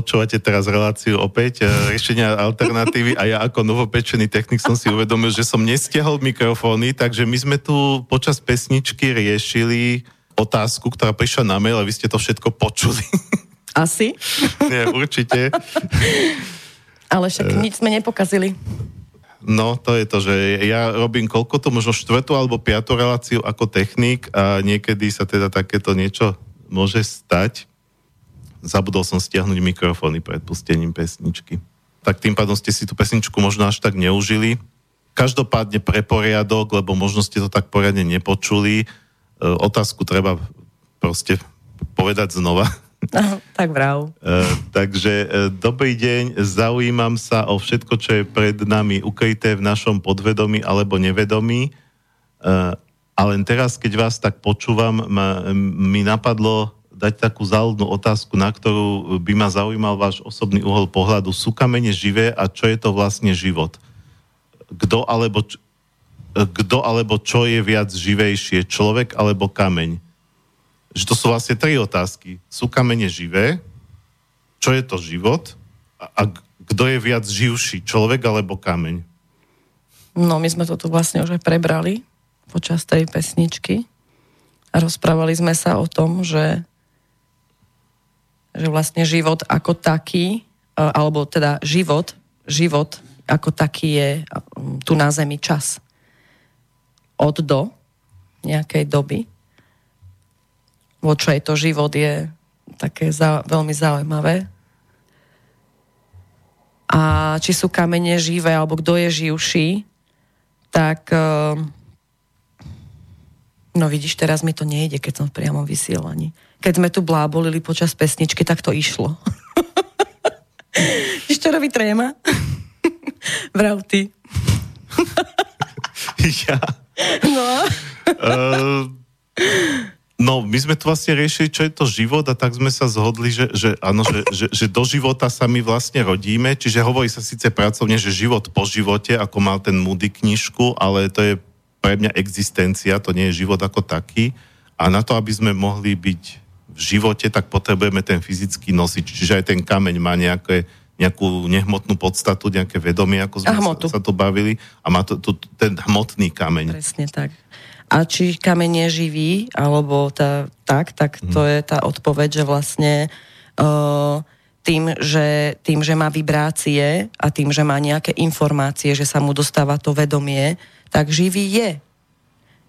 Počúvate teraz reláciu opäť, e, riešenia alternatívy a ja ako novopečený technik som si uvedomil, že som nestiahol mikrofóny, takže my sme tu počas pesničky riešili otázku, ktorá prišla na mail a vy ste to všetko počuli. Asi? Nie, určite. Ale však nič sme nepokazili. No, to je to, že ja robím koľko to, možno štvrtú alebo piatú reláciu ako technik a niekedy sa teda takéto niečo môže stať zabudol som stiahnuť mikrofóny pred pustením pesničky. Tak tým pádom ste si tú pesničku možno až tak neužili. Každopádne pre poriadok, lebo možno ste to tak poriadne nepočuli, e, otázku treba proste povedať znova. No, tak vrav. E, takže e, dobrý deň, zaujímam sa o všetko, čo je pred nami ukryté v našom podvedomí alebo nevedomí. E, a len teraz, keď vás tak počúvam, ma, mi napadlo dať takú záľudnú otázku, na ktorú by ma zaujímal váš osobný uhol pohľadu. Sú kamene živé a čo je to vlastne život? Kto alebo, kto alebo čo je viac živejšie? Človek alebo kameň? Že to sú vlastne tri otázky. Sú kamene živé? Čo je to život? A, a kto je viac živší? Človek alebo kameň? No, my sme to tu vlastne už aj prebrali počas tej pesničky a rozprávali sme sa o tom, že že vlastne život ako taký, e, alebo teda život, život ako taký je tu na Zemi čas. Od do nejakej doby. Vo čo je to život je také za, veľmi zaujímavé. A či sú kamene živé, alebo kto je živší, tak e, no vidíš, teraz mi to nejde, keď som v priamom vysielaní keď sme tu blábolili počas pesničky, tak to išlo. Ešte robí tréma? Vrav ty. ja? No. uh, no, my sme tu vlastne riešili, čo je to život a tak sme sa zhodli, že, že áno, že, že, že do života sa my vlastne rodíme, čiže hovorí sa síce pracovne, že život po živote, ako mal ten Moody knižku, ale to je pre mňa existencia, to nie je život ako taký. A na to, aby sme mohli byť v živote, tak potrebujeme ten fyzický nosič. Čiže aj ten kameň má nejaké, nejakú nehmotnú podstatu, nejaké vedomie, ako sme sa, sa to bavili. A má to, to, ten hmotný kameň. Presne tak. A či kameň je živý, alebo tá, tak, tak to hmm. je tá odpoveď, že vlastne uh, tým, že, tým, že má vibrácie a tým, že má nejaké informácie, že sa mu dostáva to vedomie, tak živý je.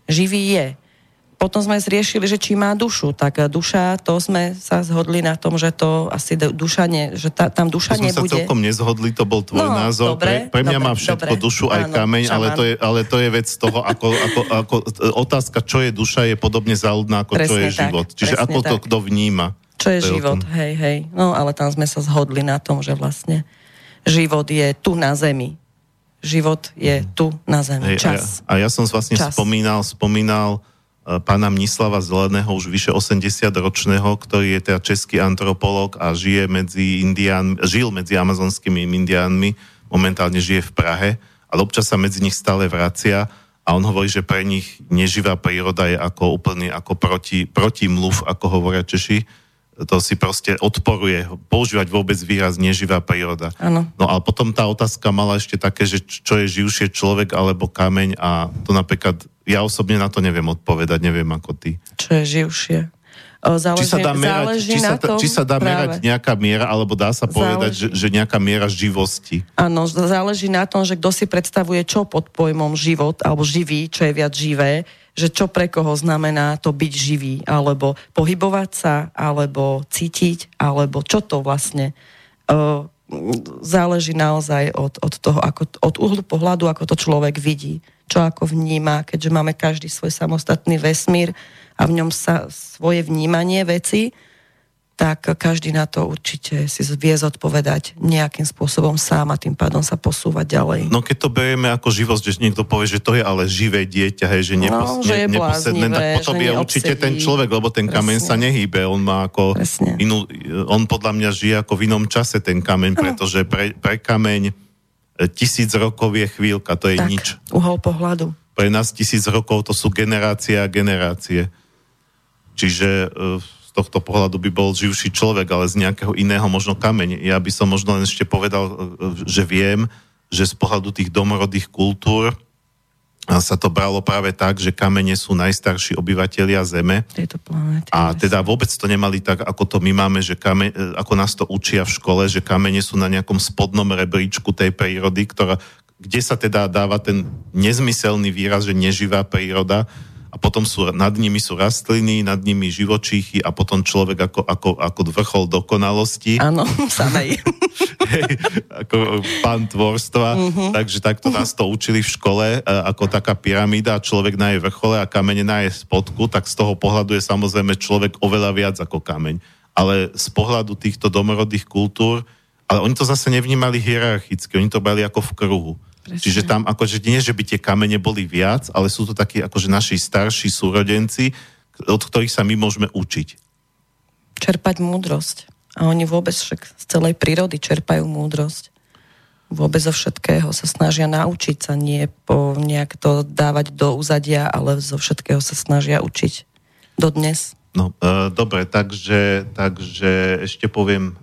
Živý je potom sme zriešili, že či má dušu, tak duša, to sme sa zhodli na tom, že to asi duša ne, že tá, tam duša to sme nebude. sa celkom nezhodli, to bol tvoj no, názor. Dobre, pre, pre mňa dobre, má všetko dobre, dušu aj áno, kameň, ale to, je, ale to je vec toho, ako, ako, ako otázka, čo je duša, je podobne záľudná, ako presne čo je tak, život. Čiže ako tak. to kto vníma. Čo je, je život, hej, hej. No ale tam sme sa zhodli na tom, že vlastne život je tu na zemi. Život je tu na zemi. Hej, Čas. A ja, a ja som vlastne Čas. spomínal, spomínal E, pána Mnislava Zeleného, už vyše 80-ročného, ktorý je teda český antropolog a žije medzi Indián, žil medzi amazonskými indiánmi, momentálne žije v Prahe, ale občas sa medzi nich stále vracia a on hovorí, že pre nich neživá príroda je ako úplný ako proti, protimluv, ako hovoria Češi. To si proste odporuje používať vôbec výraz neživá príroda. Ano. No ale potom tá otázka mala ešte také, že čo je živšie človek alebo kameň a to napríklad ja osobne na to neviem odpovedať, neviem ako ty. Čo je živšie? Záleží, či sa dá merať, či sa, tom, či sa dá merať nejaká miera, alebo dá sa povedať, že, že nejaká miera živosti? Áno, záleží na tom, že kto si predstavuje čo pod pojmom život, alebo živý, čo je viac živé, že čo pre koho znamená to byť živý, alebo pohybovať sa, alebo cítiť, alebo čo to vlastne uh, záleží naozaj od, od toho, ako, od uhlu pohľadu, ako to človek vidí čo ako vníma, keďže máme každý svoj samostatný vesmír a v ňom sa svoje vnímanie veci, tak každý na to určite si vie zodpovedať nejakým spôsobom sám a tým pádom sa posúvať ďalej. No keď to berieme ako živosť, že niekto povie, že to je ale živé dieťa, hej, že, nepos- no, že je neposedné, tak potom je určite ten človek, lebo ten kameň Presne. sa nehýbe, on má ako Presne. inú, on podľa mňa žije ako v inom čase ten kameň, pretože pre, pre kameň tisíc rokov je chvíľka, to je tak, nič. uhol pohľadu. Pre nás tisíc rokov to sú generácie a generácie. Čiže uh, z tohto pohľadu by bol živší človek, ale z nejakého iného možno kameň. Ja by som možno len ešte povedal, e, že viem, že z pohľadu tých domorodých kultúr sa to bralo práve tak, že kamene sú najstarší obyvateľia Zeme. Tejto planéty. A teda vôbec to nemali tak, ako to my máme, že kame, e, ako nás to učia v škole, že kamene sú na nejakom spodnom rebríčku tej prírody, ktorá, kde sa teda dáva ten nezmyselný výraz, že neživá príroda, a potom sú, nad nimi sú rastliny, nad nimi živočíchy a potom človek ako, ako, ako vrchol dokonalosti. Áno, samej. Hej, ako pán tvorstva. Uh-huh. Takže takto nás to učili v škole, e, ako taká pyramída, človek na jej vrchole a kamene na jej spodku, tak z toho pohľadu je samozrejme človek oveľa viac ako kameň. Ale z pohľadu týchto domorodých kultúr, ale oni to zase nevnímali hierarchicky, oni to brali ako v kruhu. Presne. Čiže tam akože nie, že by tie kamene boli viac, ale sú to takí akože naši starší súrodenci, od ktorých sa my môžeme učiť. Čerpať múdrosť. A oni vôbec však z celej prírody čerpajú múdrosť. Vôbec zo všetkého sa snažia naučiť sa, nie po nejak to dávať do úzadia, ale zo všetkého sa snažia učiť. Dodnes. No, e, dobre, takže, takže ešte poviem e,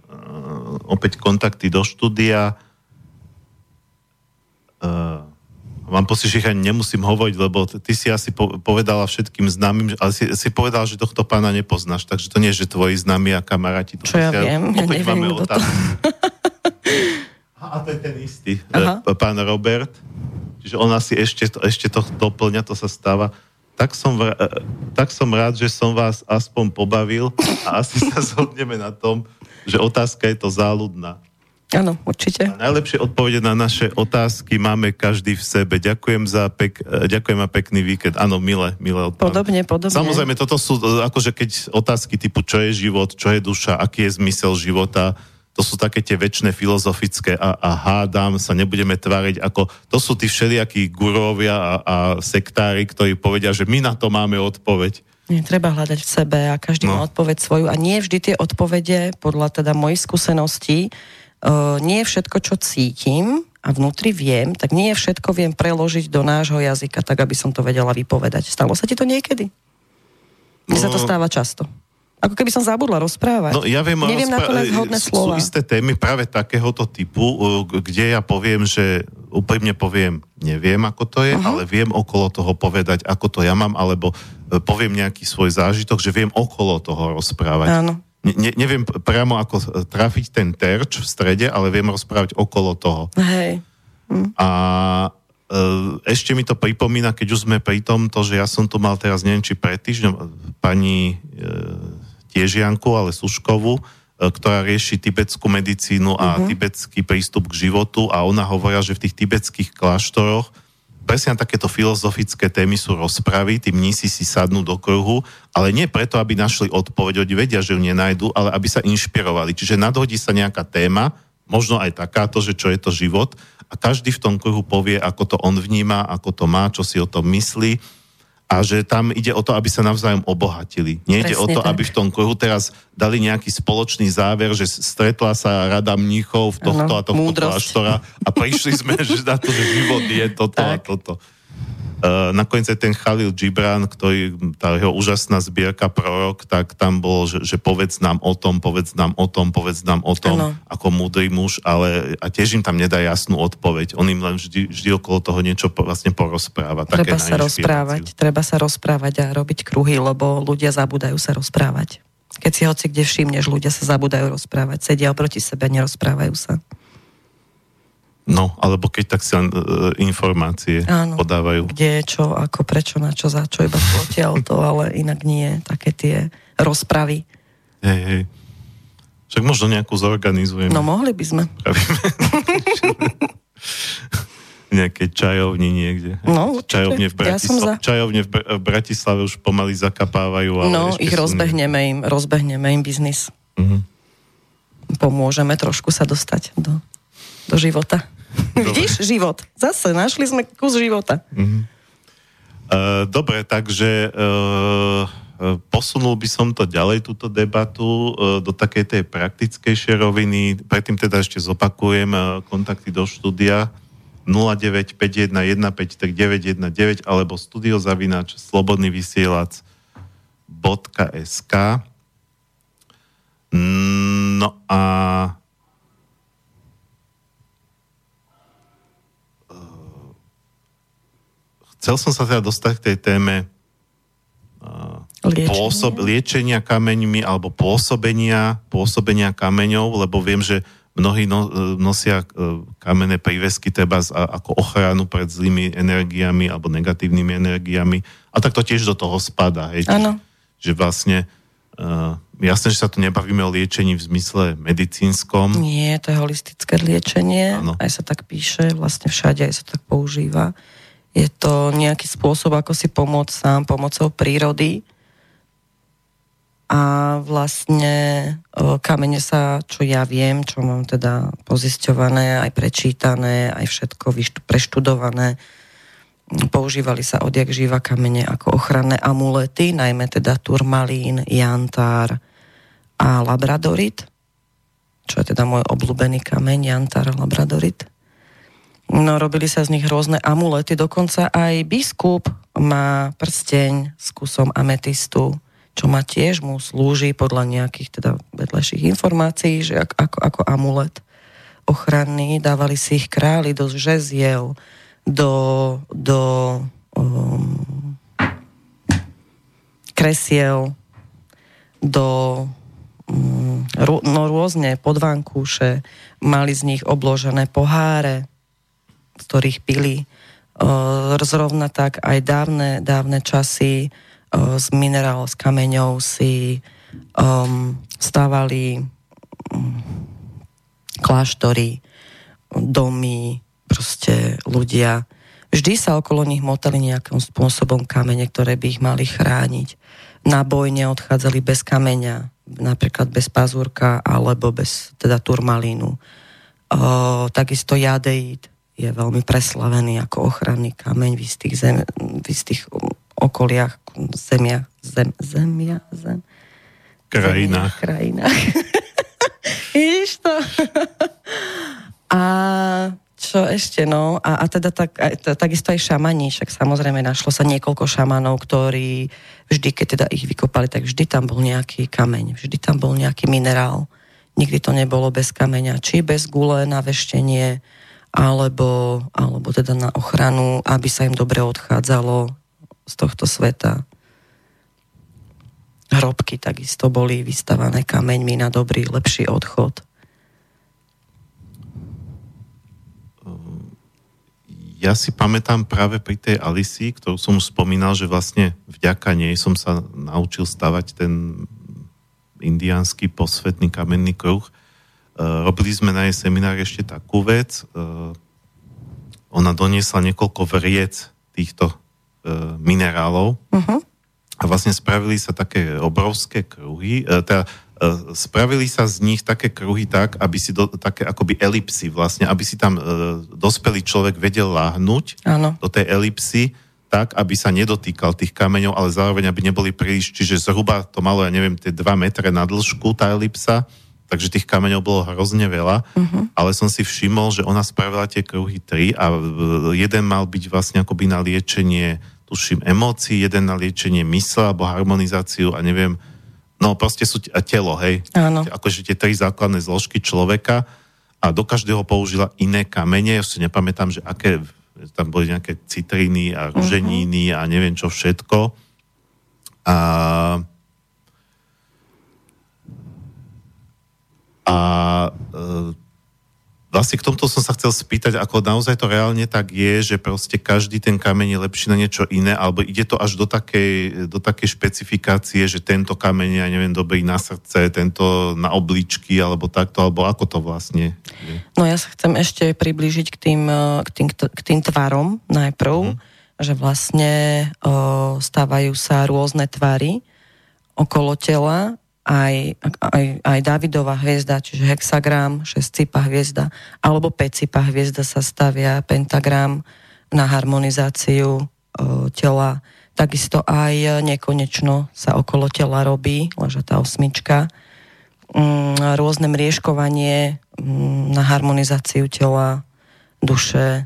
opäť kontakty do štúdia uh, mám pocit, že ich ani nemusím hovoriť, lebo ty si asi povedala všetkým známym, ale si, si povedala, že tohto pána nepoznáš, takže to nie je, že tvoji známi a kamaráti. Čo ja viem, ja neviem, máme to. a to je ten istý, Aha. E, pán Robert. Čiže on asi ešte, ešte to doplňa, to sa stáva. Tak som, e, tak som rád, že som vás aspoň pobavil a asi sa zhodneme na tom, že otázka je to záľudná. Áno, určite. A najlepšie odpovede na naše otázky máme každý v sebe. Ďakujem za pek, ďakujem a pekný víkend. Áno, milé, milé odpovede. Podobne, podobne. Samozrejme, toto sú e, akože keď otázky typu čo je život, čo je duša, aký je zmysel života, to sú také tie väčšie filozofické a, a hádam, sa nebudeme tváriť ako, to sú tí všelijakí gurovia a, a sektári, ktorí povedia, že my na to máme odpoveď. Nie, treba hľadať v sebe a každý no. má odpoveď svoju a nie vždy tie odpovede podľa teda mojich skúseností nie všetko, čo cítim a vnútri viem, tak nie všetko viem preložiť do nášho jazyka, tak aby som to vedela vypovedať. Stalo sa ti to niekedy? Mne no, sa to no. stáva často. Ako keby som zabudla rozprávať. No ja viem, Neviem rozpra- nakoniec hodné slova. Sú isté témy práve takéhoto typu, kde ja poviem, že úprimne poviem, neviem, ako to je, uh-huh. ale viem okolo toho povedať, ako to ja mám, alebo e, poviem nejaký svoj zážitok, že viem okolo toho rozprávať. Áno ne, neviem priamo ako trafiť ten terč v strede, ale viem rozprávať okolo toho. Hej. Hm. A e, ešte mi to pripomína, keď už sme pri tom, to, že ja som tu mal teraz, neviem, či pred týždňom, pani e, Tiežianku, ale Suškovu, e, ktorá rieši tibetskú medicínu a uh-huh. tibetský prístup k životu a ona hovorila, že v tých tibetských kláštoroch presne takéto filozofické témy sú rozpravy, tí mnísi si sadnú do kruhu, ale nie preto, aby našli odpoveď, oni vedia, že ju nenajdu, ale aby sa inšpirovali. Čiže nadhodí sa nejaká téma, možno aj takáto, že čo je to život a každý v tom kruhu povie, ako to on vníma, ako to má, čo si o tom myslí a že tam ide o to, aby sa navzájom obohatili. Nejde Presne o to, tak. aby v tom kruhu teraz dali nejaký spoločný záver, že stretla sa rada mníchov v tohto ano, a tohto kláštora a prišli sme že na to, že život je toto tak. a toto. Uh, nakoniec aj ten Khalil Gibran, ktorý, tá jeho úžasná zbierka Prorok, tak tam bolo, že, že povedz nám o tom, povedz nám o tom, povedz nám o tom, ano. ako múdry muž, ale a tiež im tam nedá jasnú odpoveď. On im len vždy, vždy okolo toho niečo vlastne porozpráva. Treba sa rozprávať, treba sa rozprávať a robiť kruhy, lebo ľudia zabúdajú sa rozprávať. Keď si hoci kde všimneš, ľudia sa zabúdajú rozprávať, sedia oproti sebe, nerozprávajú sa. No, alebo keď tak sa uh, informácie Áno, podávajú. Kde, čo, ako, prečo, na čo, za čo, iba potiaľ to, ale inak nie. Také tie rozpravy. Hej, hej. Však možno nejakú zorganizujeme. No, mohli by sme. nejaké čajovni niekde. No, určite. Čajovne v, Bratisla- ja za... čajovne v, Br- v Bratislave už pomaly zakapávajú. Ale no, ich rozbehneme im, rozbehneme im biznis. Uh-huh. Pomôžeme trošku sa dostať do, do života. Vidíš? Život. Zase, našli sme kus života. Uh-huh. Uh, dobre, takže uh, posunul by som to ďalej, túto debatu, uh, do takej tej praktickejšej roviny. Predtým teda ešte zopakujem uh, kontakty do štúdia 0951153919 alebo studiozavináč slobodný vysielač.sk Mm, No a chcel som sa teda dostať k tej téme Liečenie. pôsob, liečenia kameňmi alebo pôsobenia, pôsobenia kameňov, lebo viem, že mnohí no, nosia e, kamenné prívesky treba z, a, ako ochranu pred zlými energiami alebo negatívnymi energiami. A tak to tiež do toho spada. Hej. Že vlastne uh, jasné, že sa tu nebavíme o liečení v zmysle medicínskom. Nie, to je holistické liečenie. Áno. Aj sa tak píše, vlastne všade aj sa tak používa. Je to nejaký spôsob, ako si pomôcť sám pomocou prírody. A vlastne o, kamene sa, čo ja viem, čo mám teda pozisťované, aj prečítané, aj všetko preštudované, používali sa odjak živa kamene ako ochranné amulety, najmä teda turmalín, jantár a labradorit, čo je teda môj obľúbený kameň, jantár a labradorit. No, robili sa z nich rôzne amulety, dokonca aj biskup má prsteň s kusom ametistu, čo ma tiež mu slúži podľa nejakých teda vedľajších informácií, že ako, ako, amulet ochranný, dávali si ich králi do žeziel, do, do um, kresiel, do um, no, rôzne podvankúše, mali z nich obložené poháre, ktorých pili. Zrovna tak aj dávne, dávne časy z minerál, z kameňov si um, stávali um, kláštory, domy, proste ľudia. Vždy sa okolo nich motali nejakým spôsobom kamene, ktoré by ich mali chrániť. Na bojne odchádzali bez kameňa, napríklad bez pazúrka alebo bez teda turmalínu. O, takisto jadeit je veľmi preslavený ako ochranný kameň v istých, zem, v istých okoliach, zemiach, zem, zemia, zem, Krajinách. zemiach, krajinách. Vidíš to? a čo ešte, no? A, a teda tak, t- takisto aj šamani, však samozrejme našlo sa niekoľko šamanov, ktorí vždy, keď teda ich vykopali, tak vždy tam bol nejaký kameň, vždy tam bol nejaký minerál. Nikdy to nebolo bez kameňa, či bez gule na veštenie, alebo, alebo teda na ochranu, aby sa im dobre odchádzalo z tohto sveta. Hrobky takisto boli vystavané kameňmi na dobrý, lepší odchod. Ja si pamätám práve pri tej Alisi, ktorú som už spomínal, že vlastne vďaka nej som sa naučil stavať ten indiánsky posvetný kamenný kruh. Uh, robili sme na jej seminári ešte takú vec. Uh, ona doniesla niekoľko vriec týchto uh, minerálov Uh-huh. a vlastne spravili sa také obrovské kruhy, teda spravili sa z nich také kruhy tak, aby si do, také akoby elipsy vlastne, aby si tam e, dospelý človek vedel láhnuť Áno. do tej elipsy tak, aby sa nedotýkal tých kameňov, ale zároveň, aby neboli príliš, čiže zhruba to malo, ja neviem, tie 2 metre na dĺžku tá elipsa, takže tých kameňov bolo hrozne veľa, uh-huh. ale som si všimol, že ona spravila tie kruhy 3 a e, jeden mal byť vlastne akoby na liečenie tuším, emócií, jeden na liečenie mysle alebo harmonizáciu a neviem, no proste sú t- a telo, hej. Áno. Akože tie tri základné zložky človeka a do každého použila iné kamene, ja si nepamätám, že aké, tam boli nejaké citriny a ruženíny a neviem čo všetko. A a e, vlastne k tomuto som sa chcel spýtať, ako naozaj to reálne tak je, že proste každý ten kameň je lepší na niečo iné, alebo ide to až do takej, do takej špecifikácie, že tento kameň je, ja neviem, dobrý na srdce, tento na obličky, alebo takto, alebo ako to vlastne je? No ja sa chcem ešte priblížiť k tým, eh, k tým, k tým tvarom najprv, mm. že vlastne o, stávajú sa rôzne tvary okolo tela, aj, aj, aj Davidová hviezda, čiže hexagram, šestcipa hviezda, alebo päťcipa hviezda sa stavia, pentagram na harmonizáciu o, tela. Takisto aj nekonečno sa okolo tela robí, ležatá osmička. Mm, rôzne mriežkovanie mm, na harmonizáciu tela, duše.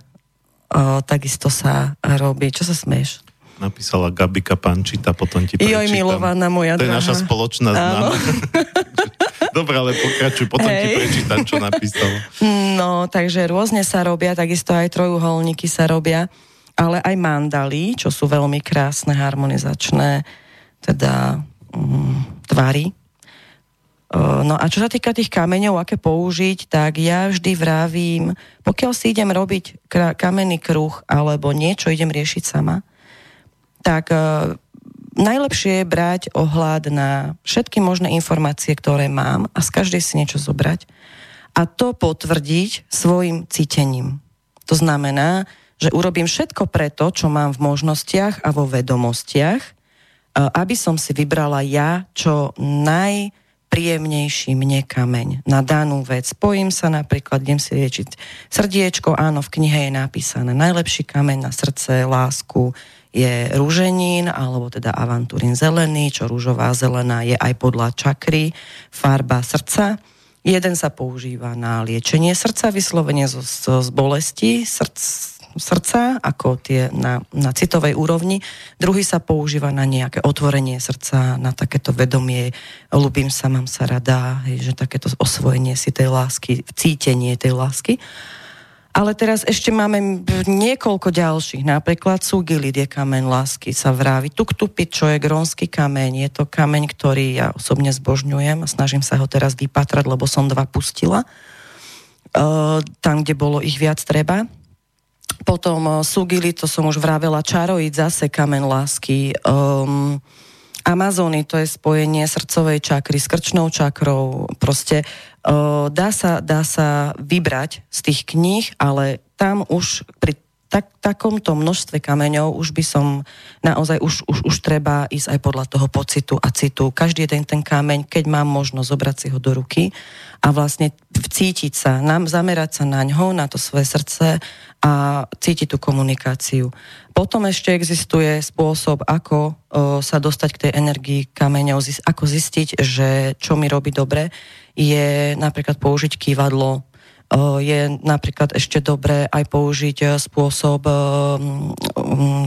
O, takisto sa robí. Čo sa smeješ? Napísala Gabika Pančita, potom ti Joj, prečítam. milovaná moja To je drahá. naša spoločná známa. Dobre, ale pokračuj, potom Hej. ti prečítam, čo napísal. No, takže rôzne sa robia, takisto aj trojuholníky sa robia, ale aj mandaly, čo sú veľmi krásne, harmonizačné, teda mm, tvary. No a čo sa týka tých kameňov, aké použiť, tak ja vždy vravím, pokiaľ si idem robiť kamenný kruh alebo niečo idem riešiť sama, tak najlepšie je brať ohľad na všetky možné informácie, ktoré mám a z každej si niečo zobrať a to potvrdiť svojim cítením. To znamená, že urobím všetko preto, čo mám v možnostiach a vo vedomostiach, aby som si vybrala ja čo najpríjemnejší mne kameň na danú vec. Spojím sa napríklad, idem si liečiť srdiečko, áno, v knihe je napísané najlepší kameň na srdce, lásku, je rúženín, alebo teda avanturín zelený, čo rúžová zelená je aj podľa čakry, farba srdca. Jeden sa používa na liečenie srdca, vyslovene z, z, z bolesti srdc, srdca, ako tie na, na citovej úrovni. Druhý sa používa na nejaké otvorenie srdca, na takéto vedomie, ľubím sa, mám sa rada, že takéto osvojenie si tej lásky, cítenie tej lásky. Ale teraz ešte máme niekoľko ďalších. Napríklad Sugilid je kameň lásky, sa vraví. Tuktupi, čo je grónsky kameň. Je to kameň, ktorý ja osobne zbožňujem a snažím sa ho teraz vypatrať, lebo som dva pustila. Uh, tam, kde bolo ich viac treba. Potom uh, Sugili, to som už vravela, Čaroid, zase kameň lásky. Um, Amazony, to je spojenie srdcovej čakry s krčnou čakrou. Proste uh, dá, sa, dá sa vybrať z tých kníh, ale tam už pri tak, takomto množstve kameňov už by som naozaj, už, už, už treba ísť aj podľa toho pocitu a citu. Každý jeden ten kameň, keď mám možnosť zobrať si ho do ruky a vlastne cítiť sa, nám, zamerať sa na ňo, na to svoje srdce a cítiť tú komunikáciu. Potom ešte existuje spôsob, ako o, sa dostať k tej energii kameňov, ako zistiť, že čo mi robí dobre, je napríklad použiť kývadlo, je napríklad ešte dobré aj použiť e, spôsob e,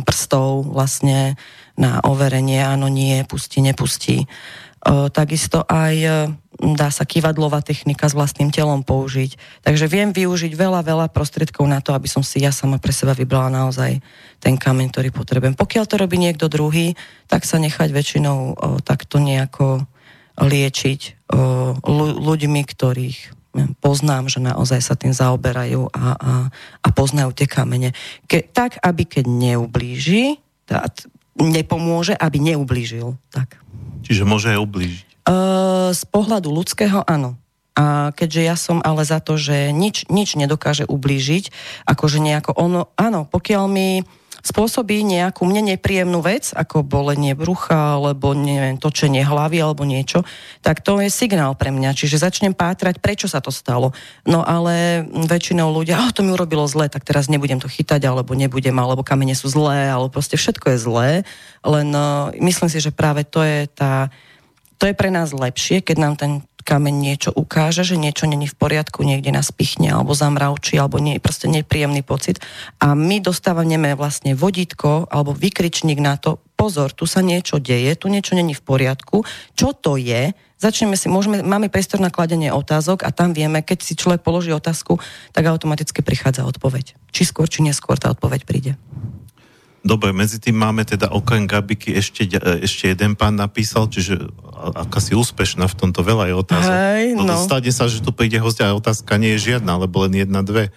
prstov vlastne na overenie, áno, nie, pustí, nepustí. Takisto aj dá sa kývadlová technika s vlastným telom použiť. Takže viem využiť veľa, veľa prostriedkov na to, aby som si ja sama pre seba vybrala naozaj ten kameň, ktorý potrebujem. Pokiaľ to robí niekto druhý, tak sa nechať väčšinou takto nejako liečiť ľuďmi, ktorých poznám, že naozaj sa tým zaoberajú a, a, a poznajú tie kamene. Ke, tak, aby keď neublíži, tá, nepomôže, aby neublížil. Tak. Čiže môže aj ublížiť? Uh, z pohľadu ľudského áno. A keďže ja som ale za to, že nič, nič nedokáže ublížiť, akože nejako ono, áno, pokiaľ mi spôsobí nejakú mne nepríjemnú vec, ako bolenie brucha, alebo neviem, točenie hlavy, alebo niečo, tak to je signál pre mňa. Čiže začnem pátrať, prečo sa to stalo. No ale väčšinou ľudia, oh, to mi urobilo zle, tak teraz nebudem to chytať, alebo nebudem, alebo kamene sú zlé, alebo proste všetko je zlé. Len uh, myslím si, že práve to je tá to je pre nás lepšie, keď nám ten kameň niečo ukáže, že niečo není v poriadku, niekde nás pichne alebo zamravčí, alebo nie, proste nepríjemný pocit. A my dostávame vlastne vodítko alebo vykričník na to, pozor, tu sa niečo deje, tu niečo není v poriadku, čo to je, začneme si, môžeme, máme priestor na kladenie otázok a tam vieme, keď si človek položí otázku, tak automaticky prichádza odpoveď. Či skôr, či neskôr tá odpoveď príde. Dobre, medzi tým máme teda okrem Gabiky ešte, e, ešte jeden pán napísal, čiže aká si úspešná v tomto veľa je otázok. Hej, no. no. Stane sa, že tu príde hostia a otázka nie je žiadna, alebo len jedna, dve.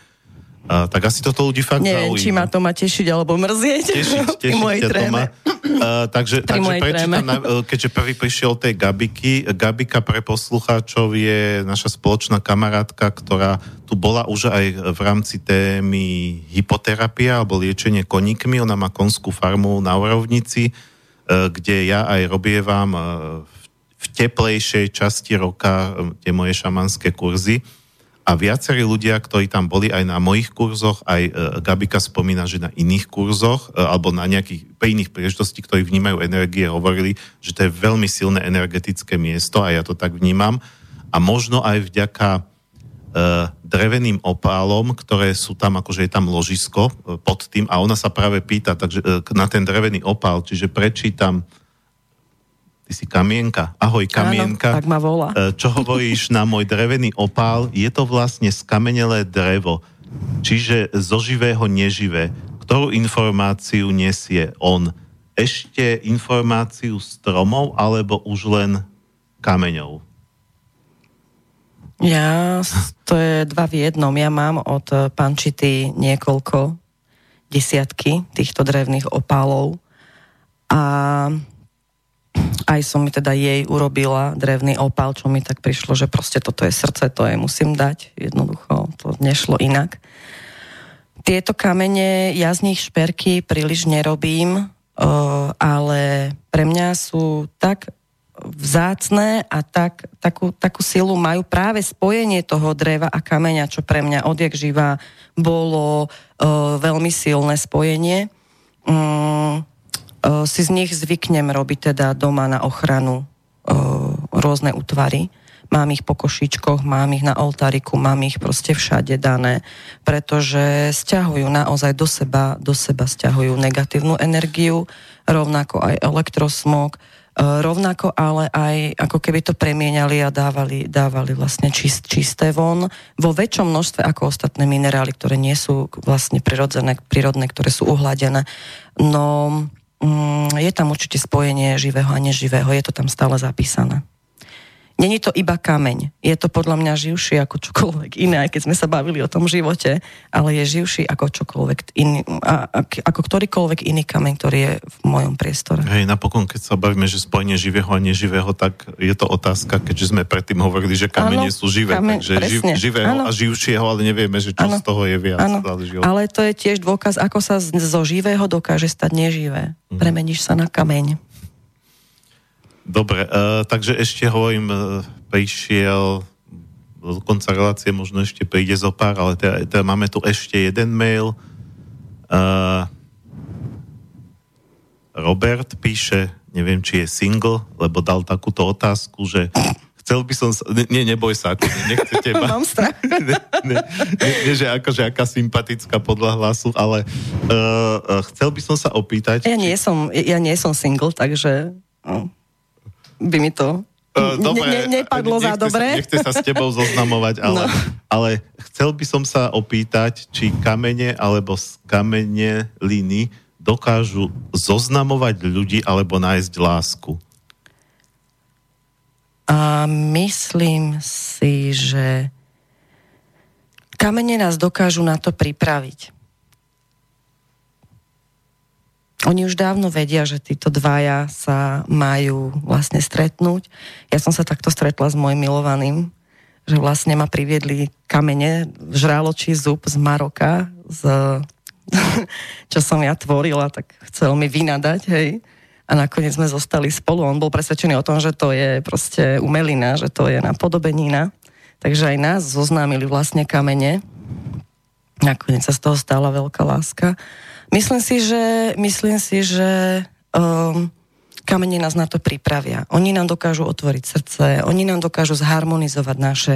A, tak asi toto ľudí fakt Neviem, zaujíma. či ma to má tešiť alebo mrzieť. Tešiť, tešiť to má. Uh, takže, takže prečítam, na, e, keďže prvý prišiel tej Gabiky. Gabika pre poslucháčov je naša spoločná kamarátka, ktorá tu bola už aj v rámci témy hypoterapia alebo liečenie koníkmi. Ona má konskú farmu na Orovnici, uh, kde ja aj robievam uh, v teplejšej časti roka tie moje šamanské kurzy a viacerí ľudia, ktorí tam boli aj na mojich kurzoch, aj e, Gabika spomína, že na iných kurzoch e, alebo na nejakých pre iných príležitostí, ktorí vnímajú energie, hovorili, že to je veľmi silné energetické miesto a ja to tak vnímam. A možno aj vďaka e, dreveným opálom, ktoré sú tam, akože je tam ložisko pod tým a ona sa práve pýta takže, na ten drevený opál, čiže prečítam ty si kamienka. Ahoj kamienka. Áno, tak ma volá. E, čo hovoríš na môj drevený opál? Je to vlastne skamenelé drevo, čiže zo živého neživé. Ktorú informáciu nesie on? Ešte informáciu stromov alebo už len kameňov? Ja, to je dva v jednom. Ja mám od pančity niekoľko desiatky týchto drevných opálov a aj som mi teda jej urobila drevný opál, čo mi tak prišlo, že proste toto je srdce, to je musím dať. Jednoducho to nešlo inak. Tieto kamene, ja z nich šperky príliš nerobím, ale pre mňa sú tak vzácné a tak, takú, takú silu majú práve spojenie toho dreva a kameňa, čo pre mňa odjak živá bolo uh, veľmi silné spojenie. Uh, si z nich zvyknem robiť teda doma na ochranu uh, rôzne útvary. Mám ich po košičkoch, mám ich na oltáriku, mám ich proste všade dané, pretože stiahujú naozaj do seba, do seba stiahujú negatívnu energiu, rovnako aj elektrosmog, E, rovnako ale aj ako keby to premieniali a dávali, dávali vlastne čist, čisté von vo väčšom množstve ako ostatné minerály, ktoré nie sú vlastne prirodzené, prírodné, ktoré sú uhladené. No je tam určite spojenie živého a neživého, je to tam stále zapísané. Není to iba kameň. Je to podľa mňa živší ako čokoľvek iné, aj keď sme sa bavili o tom živote, ale je živší ako čokoľvek iný, ako ktorýkoľvek iný kameň, ktorý je v mojom priestore. Hej, napokon, keď sa bavíme, že spojenie živého a neživého, tak je to otázka, keďže sme predtým hovorili, že kamene sú živé, kameň, takže živ, živého ano. a živšieho, ale nevieme, že čo ano. z toho je viac. Ano. Ale to je tiež dôkaz, ako sa zo živého dokáže stať neživé. Mhm. Premeníš sa na kameň. Dobre, uh, takže ešte hovorím, uh, prišiel do konca relácie možno ešte príde zo pár, ale teda, teda máme tu ešte jeden mail. Uh, Robert píše, neviem, či je single, lebo dal takúto otázku, že chcel by som sa... Nie, neboj sa, ako nechce teba. Mám strach. nie, nie, nie, nie, že akože aká sympatická podľa hlasu, ale uh, chcel by som sa opýtať... Ja nie som, ja nie som single, takže... No by mi to Uh, dobre, ne, ne, nepadlo za dobre. Sa, nechce sa s tebou zoznamovať, ale, no. ale chcel by som sa opýtať, či kamene alebo kamene liny dokážu zoznamovať ľudí alebo nájsť lásku. A myslím si, že kamene nás dokážu na to pripraviť. Oni už dávno vedia, že títo dvaja sa majú vlastne stretnúť. Ja som sa takto stretla s môjim milovaným, že vlastne ma priviedli kamene, žraločí zub z Maroka, z, čo som ja tvorila, tak chcel mi vynadať, hej. A nakoniec sme zostali spolu. On bol presvedčený o tom, že to je proste umelina, že to je napodobenina. Takže aj nás zoznámili vlastne kamene. Nakoniec sa z toho stala veľká láska. Myslím si, že, myslím si, že um, kamene nás na to pripravia. Oni nám dokážu otvoriť srdce, oni nám dokážu zharmonizovať naše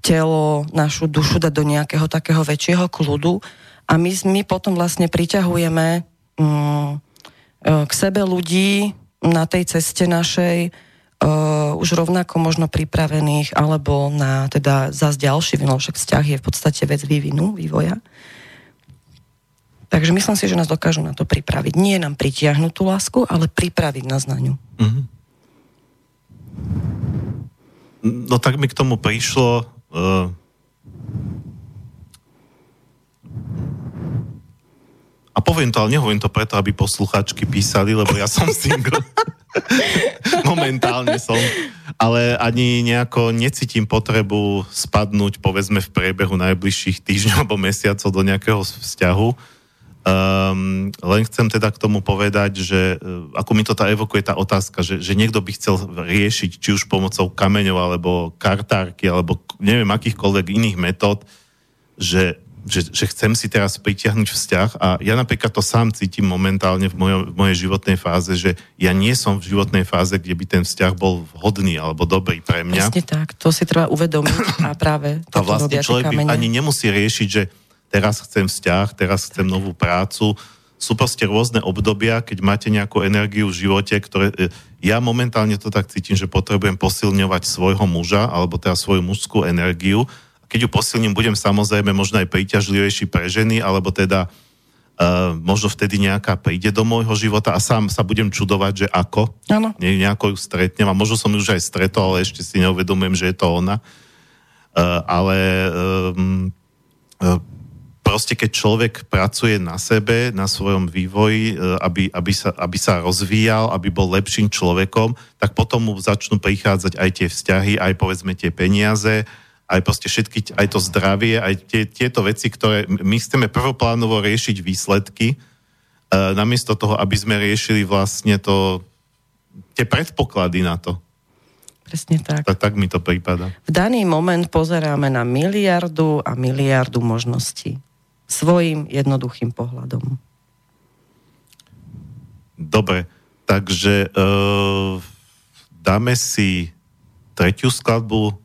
telo, našu dušu dať do nejakého takého väčšieho kľudu a my, my potom vlastne priťahujeme um, k sebe ľudí na tej ceste našej uh, už rovnako možno pripravených alebo na teda zase ďalší vývoj, však vzťah je v podstate vec vývinu, vývoja. Takže myslím si, že nás dokážu na to pripraviť. Nie nám pritiahnuť tú lásku, ale pripraviť nás na ňu. Mm-hmm. No tak mi k tomu prišlo... Uh... A poviem to, ale nehovorím to preto, aby posluchačky písali, lebo ja som single. Momentálne som. Ale ani nejako necítim potrebu spadnúť, povedzme, v priebehu najbližších týždňov alebo mesiacov do nejakého vzťahu Um, len chcem teda k tomu povedať, že uh, ako mi to tá evokuje tá otázka, že, že niekto by chcel riešiť či už pomocou kameňov alebo kartárky alebo neviem akýchkoľvek iných metód, že, že, že chcem si teraz pritiahnuť vzťah. A ja napríklad to sám cítim momentálne v, mojo, v mojej životnej fáze, že ja nie som v životnej fáze, kde by ten vzťah bol vhodný alebo dobrý pre mňa. Presne tak, to si treba uvedomiť a práve a vlastne človek by ani nemusí riešiť, že teraz chcem vzťah, teraz chcem novú prácu, sú proste rôzne obdobia, keď máte nejakú energiu v živote, ktoré... E, ja momentálne to tak cítim, že potrebujem posilňovať svojho muža, alebo teda svoju mužskú energiu. Keď ju posilním, budem samozrejme možno aj príťažlivejší pre ženy, alebo teda uh, možno vtedy nejaká príde do môjho života a sám sa budem čudovať, že ako. Áno. Ne, nejako ju stretnem a možno som ju už aj stretol, ale ešte si neuvedomujem, že je to ona. Uh, ale um, uh, proste keď človek pracuje na sebe, na svojom vývoji, e, aby, aby, sa, aby sa rozvíjal, aby bol lepším človekom, tak potom mu začnú prichádzať aj tie vzťahy, aj povedzme tie peniaze, aj proste všetky, aj to zdravie, aj tie, tieto veci, ktoré my chceme prvoplánovo riešiť výsledky, e, namiesto toho, aby sme riešili vlastne to, tie predpoklady na to. Presne tak. tak. Tak mi to prípada. V daný moment pozeráme na miliardu a miliardu možností svojim jednoduchým pohľadom. Dobre, takže uh, dáme si tretiu skladbu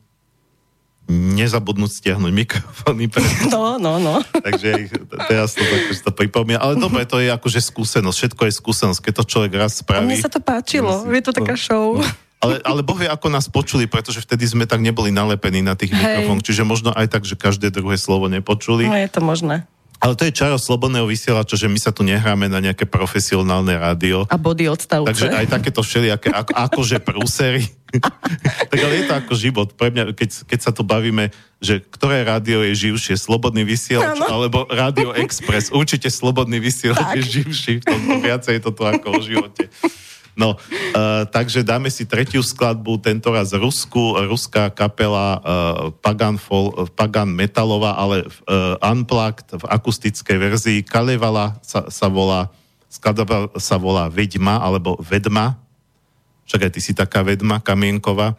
nezabudnúť stiahnuť mikrofóny. Pre... No, no, no. Takže teraz to tak to pripomína. Ale dobre, to je akože skúsenosť. Všetko je skúsenosť. Keď to človek raz spraví... A mne sa to páčilo. Je to taká show. No. Ale, ale Boh vie, ako nás počuli, pretože vtedy sme tak neboli nalepení na tých mikrofónoch. Čiže možno aj tak, že každé druhé slovo nepočuli. No, je to možné. Ale to je čaro slobodného vysielača, že my sa tu nehráme na nejaké profesionálne rádio. A body odstavce. Takže aj takéto všelijaké, ako, akože prúsery. tak ale je to ako život. Pre mňa, keď, keď sa tu bavíme, že ktoré rádio je živšie, Slobodný vysielač ano. alebo Rádio Express. Určite Slobodný vysielač je živší. V tomto viacej je to tu ako o živote. No, uh, takže dáme si tretiu skladbu, tentoraz Rusku, ruská kapela uh, Pagan, Fol, Pagan Metalova, ale uh, Unplugged v akustickej verzii. Kalevala sa, sa volá, skladba sa volá Vedma, alebo Vedma. Čakaj, ty si taká vedma, kamienková.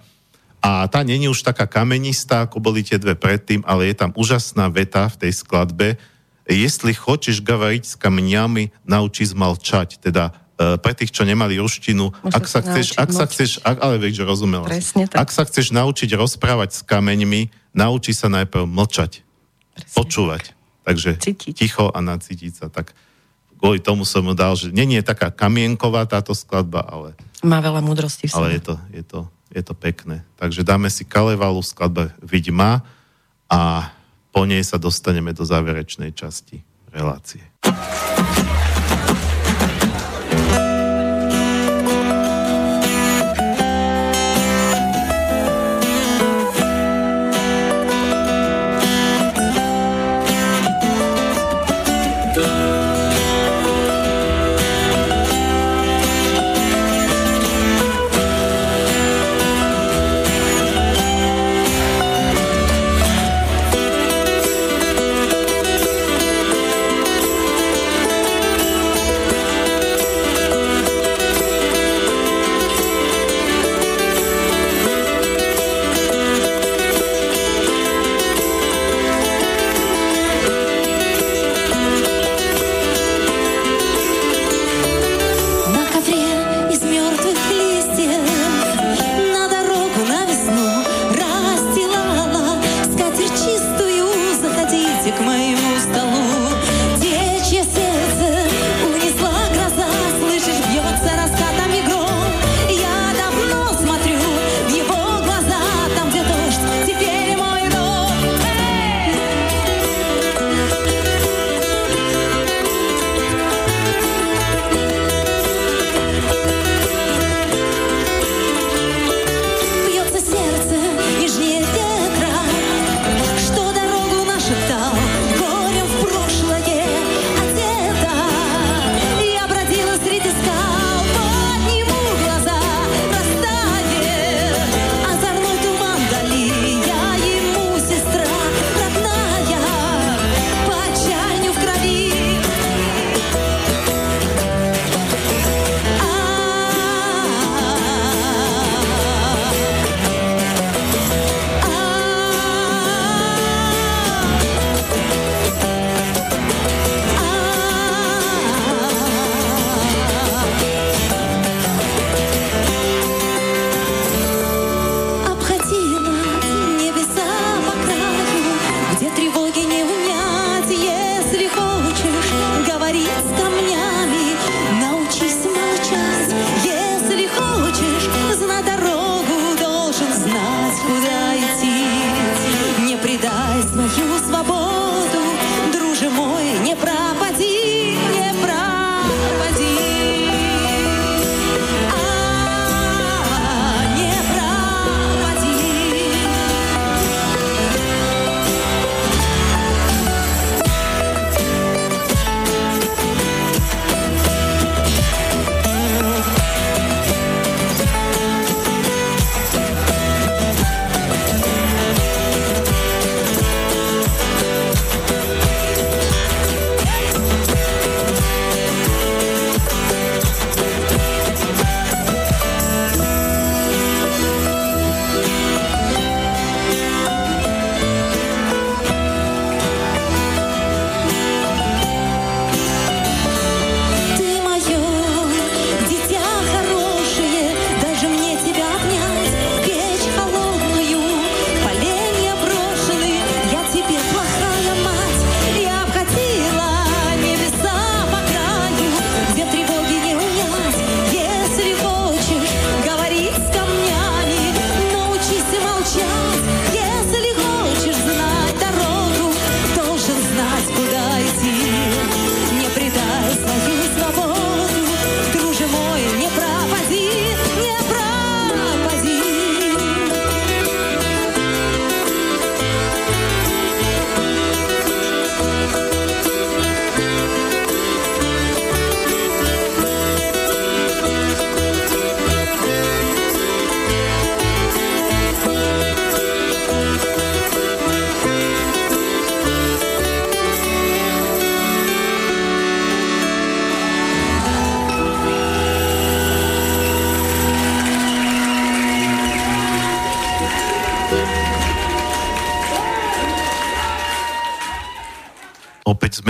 A tá není už taká kamenistá, ako boli tie dve predtým, ale je tam úžasná veta v tej skladbe. Jestli chceš gavariť s kamňami, naučí zmalčať. Teda pre tých, čo nemali ruštinu, ak sa, chceš, ak sa chceš, ak, ale vieš, že tak. Ak sa chceš naučiť rozprávať s kameňmi, nauči sa najprv mlčať, Presne počúvať. Takže cítiť. ticho a nacítiť sa. Tak kvôli tomu som mu dal, že nie je taká kamienková táto skladba, ale... Má veľa múdrosti v Ale je to, je, to, je to pekné. Takže dáme si Kalevalu skladbe Vidma a po nej sa dostaneme do záverečnej časti relácie.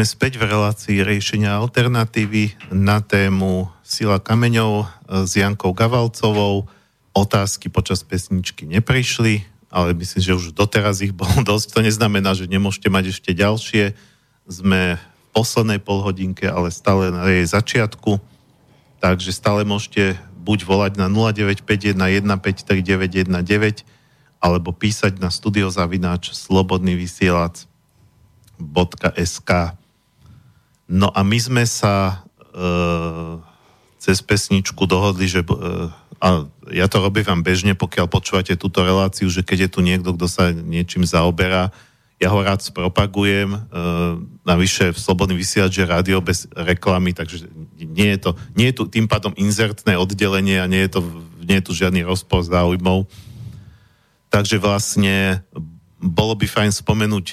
Späť v relácii riešenia alternatívy na tému Sila kameňov e, s Jankou Gavalcovou. Otázky počas pesničky neprišli, ale myslím, že už doteraz ich bolo dosť. To neznamená, že nemôžete mať ešte ďalšie. Sme v poslednej polhodinke, ale stále na jej začiatku. Takže stále môžete buď volať na 0951 153 alebo písať na studiozavináč slobodný vysielač www.sk. No a my sme sa e, cez pesničku dohodli, že e, a ja to robím vám bežne, pokiaľ počúvate túto reláciu, že keď je tu niekto, kto sa niečím zaoberá, ja ho rád spropagujem, e, navyše v Slobodný vysielač je rádio bez reklamy, takže nie je, to, nie je tu tým pádom inzertné oddelenie a nie je, to, nie je tu žiadny rozpor záujmov. Takže vlastne bolo by fajn spomenúť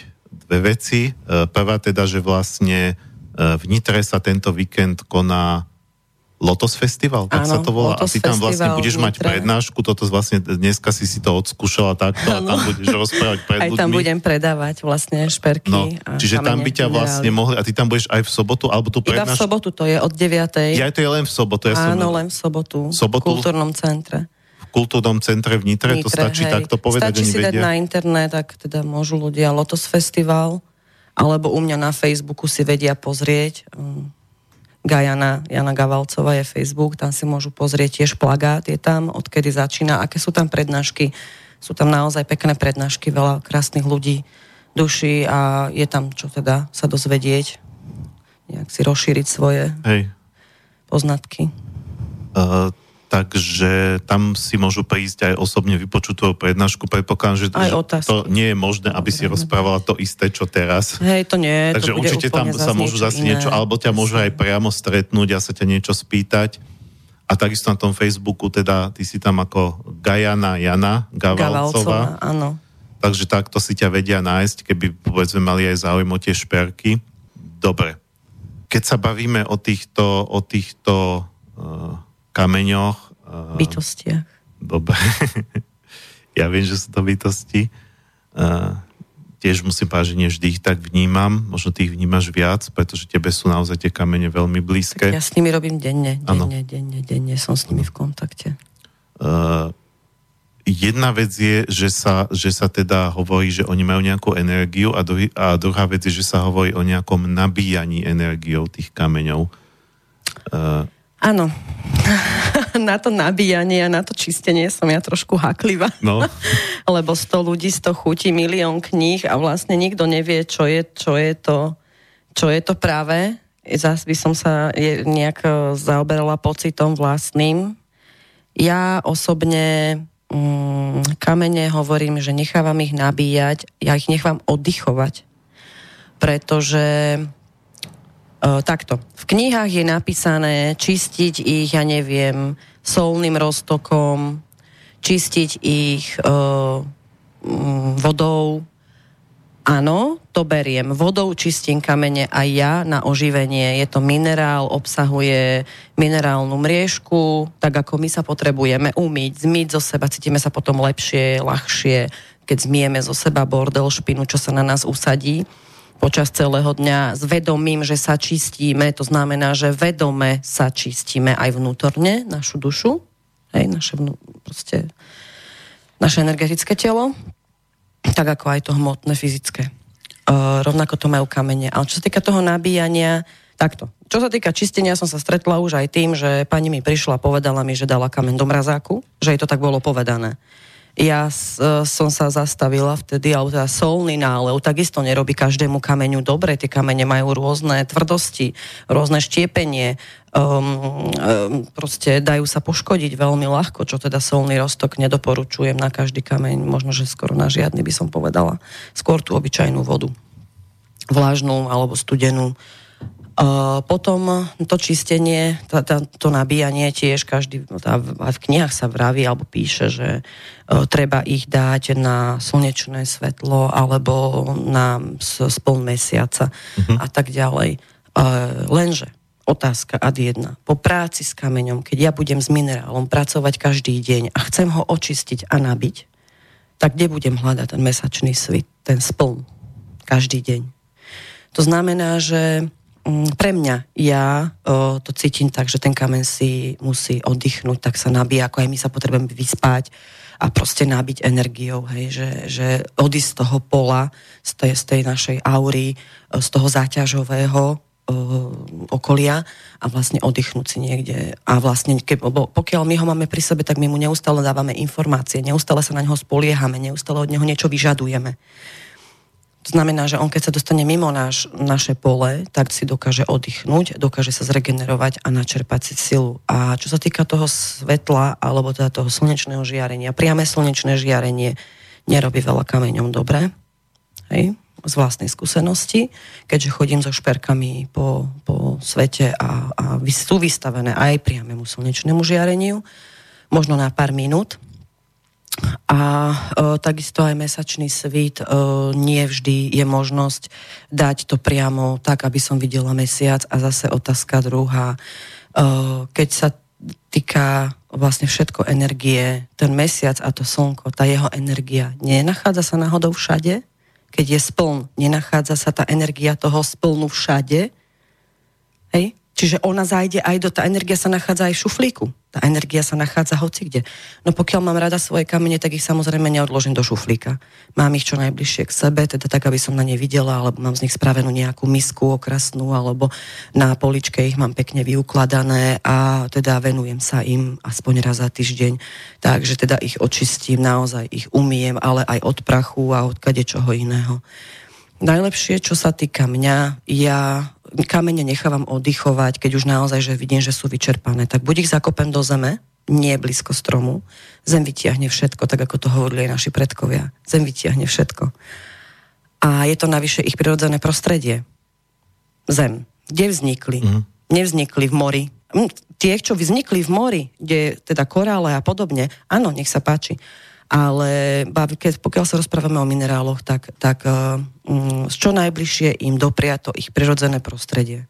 dve veci. E, prvá teda, že vlastne v Nitre sa tento víkend koná Lotos Festival, tak Áno, sa to volá. Lotos a ty tam vlastne budeš mať prednášku, toto vlastne dneska si si to odskúšala takto a tam budeš rozprávať pred Aj ľuďmi. tam budem predávať vlastne šperky. No, a čiže tam by ťa vlastne mohli, a ty tam budeš aj v sobotu, alebo tu prednášku? Iba v sobotu, to je od 9. Ja to je len v sobotu. Ja Áno, som... len v sobotu, sobotu, v kultúrnom centre kultúrnom centre v Nitre, Nitre to stačí hej. takto povedať? Stačí si vedia? dať na internet, tak teda môžu ľudia Lotos Festival, alebo u mňa na Facebooku si vedia pozrieť. Um, Gajana, Jana Gavalcová je Facebook, tam si môžu pozrieť tiež plagát, je tam, odkedy začína, aké sú tam prednášky. Sú tam naozaj pekné prednášky, veľa krásnych ľudí, duší a je tam čo teda sa dozvedieť, nejak si rozšíriť svoje Hej. poznatky. Uh, takže tam si môžu prísť aj osobne vypočuť tvoju prednášku. Predpokladám, že, to nie je možné, aby si rozprávala to isté, čo teraz. Hej, to nie. Takže to určite tam sa môžu zase niečo, alebo ťa môžu aj priamo stretnúť a sa ťa niečo spýtať. A takisto na tom Facebooku, teda ty si tam ako Gajana Jana Gavalcová. Gavalcová áno. Takže takto si ťa vedia nájsť, keby povedzme mali aj záujem o tie šperky. Dobre. Keď sa bavíme o týchto, o týchto uh, kameňoch. Bytostiach. Dobre. ja viem, že sú to bytosti. Uh, tiež musím povedať, že nie vždy ich tak vnímam. Možno ty ich vnímaš viac, pretože tebe sú naozaj tie kamene veľmi blízke. Tak ja s nimi robím denne, denne, ano. denne, denne. Som s nimi v kontakte. Uh, jedna vec je, že sa, že sa teda hovorí, že oni majú nejakú energiu a, druhý, a druhá vec je, že sa hovorí o nejakom nabíjaní energiou tých kameňov. Uh, Áno. na to nabíjanie a na to čistenie som ja trošku haklivá. No. Lebo 100 ľudí, 100 chutí, milión kníh a vlastne nikto nevie, čo je, čo je to, čo je to práve. Zas by som sa nejak e, zaoberala pocitom vlastným. Ja osobne mm, kamene hovorím, že nechávam ich nabíjať, ja ich nechám oddychovať. Pretože takto. V knihách je napísané čistiť ich, ja neviem, solným roztokom, čistiť ich uh, vodou. Áno, to beriem. Vodou čistím kamene aj ja na oživenie. Je to minerál, obsahuje minerálnu mriežku, tak ako my sa potrebujeme umyť, zmyť zo seba, cítime sa potom lepšie, ľahšie, keď zmieme zo seba bordel, špinu, čo sa na nás usadí počas celého dňa s vedomím, že sa čistíme. To znamená, že vedome sa čistíme aj vnútorne, našu dušu, hej, naše, vnú, proste, naše energetické telo, tak ako aj to hmotné, fyzické. Uh, rovnako to majú kamene. Ale čo sa týka toho nabíjania, takto. Čo sa týka čistenia, som sa stretla už aj tým, že pani mi prišla a povedala mi, že dala kameň do mrazáku, že jej to tak bolo povedané ja som sa zastavila vtedy, alebo teda solný nálev takisto nerobí každému kameňu dobre. Tie kamene majú rôzne tvrdosti, rôzne štiepenie, um, um, proste dajú sa poškodiť veľmi ľahko, čo teda solný roztok nedoporučujem na každý kameň, možno, že skoro na žiadny by som povedala. Skôr tú obyčajnú vodu. Vlážnu alebo studenú potom to čistenie, to nabíjanie tiež každý, tá, aj v knihách sa vraví alebo píše, že uh, treba ich dať na slnečné svetlo alebo na spol mesiaca uh-huh. a tak ďalej. Uh, lenže otázka ad jedna. Po práci s kameňom, keď ja budem s minerálom pracovať každý deň a chcem ho očistiť a nabiť, tak kde budem hľadať ten mesačný svit, ten spln každý deň? To znamená, že pre mňa ja o, to cítim tak, že ten kamen si musí oddychnúť, tak sa nabíja, ako aj my sa potrebujeme vyspať a proste nabiť energiou, hej, že, že odísť z toho pola, z tej, z tej našej aury, z toho záťažového okolia a vlastne oddychnúť si niekde. A vlastne, ke, pokiaľ my ho máme pri sebe, tak my mu neustále dávame informácie, neustále sa na neho spoliehame, neustále od neho niečo vyžadujeme. To znamená, že on keď sa dostane mimo náš, naše pole, tak si dokáže oddychnúť, dokáže sa zregenerovať a načerpať si silu. A čo sa týka toho svetla, alebo teda toho slnečného žiarenia, priame slnečné žiarenie nerobí veľa kameňom dobre. Hej? z vlastnej skúsenosti, keďže chodím so šperkami po, po svete a, a sú vystavené aj priamému slnečnému žiareniu, možno na pár minút. A e, takisto aj mesačný svit, e, nie vždy je možnosť dať to priamo tak, aby som videla mesiac a zase otázka druhá. E, keď sa týka vlastne všetko energie, ten mesiac a to slnko, tá jeho energia nenachádza sa náhodou všade? keď je spln, nenachádza sa tá energia toho splnu všade. Hej? Čiže ona zajde aj do, tá energia sa nachádza aj v šuflíku. Tá energia sa nachádza hoci kde. No pokiaľ mám rada svoje kamene, tak ich samozrejme neodložím do šuflíka. Mám ich čo najbližšie k sebe, teda tak, aby som na ne videla, alebo mám z nich spravenú nejakú misku okrasnú, alebo na poličke ich mám pekne vyukladané a teda venujem sa im aspoň raz za týždeň. Takže teda ich očistím, naozaj ich umiem, ale aj od prachu a od kadečoho iného. Najlepšie, čo sa týka mňa, ja kamene nechávam oddychovať, keď už naozaj, že vidím, že sú vyčerpané, tak buď ich zakopem do zeme, nie blízko stromu, zem vytiahne všetko, tak ako to hovorili aj naši predkovia. Zem vytiahne všetko. A je to navyše ich prirodzené prostredie. Zem. Kde vznikli? Mm. Nevznikli v mori. Hm, tie, čo vznikli v mori, kde teda korále a podobne, áno, nech sa páči ale keď, pokiaľ sa rozprávame o mineráloch, tak, tak um, čo najbližšie im dopria to ich prirodzené prostredie.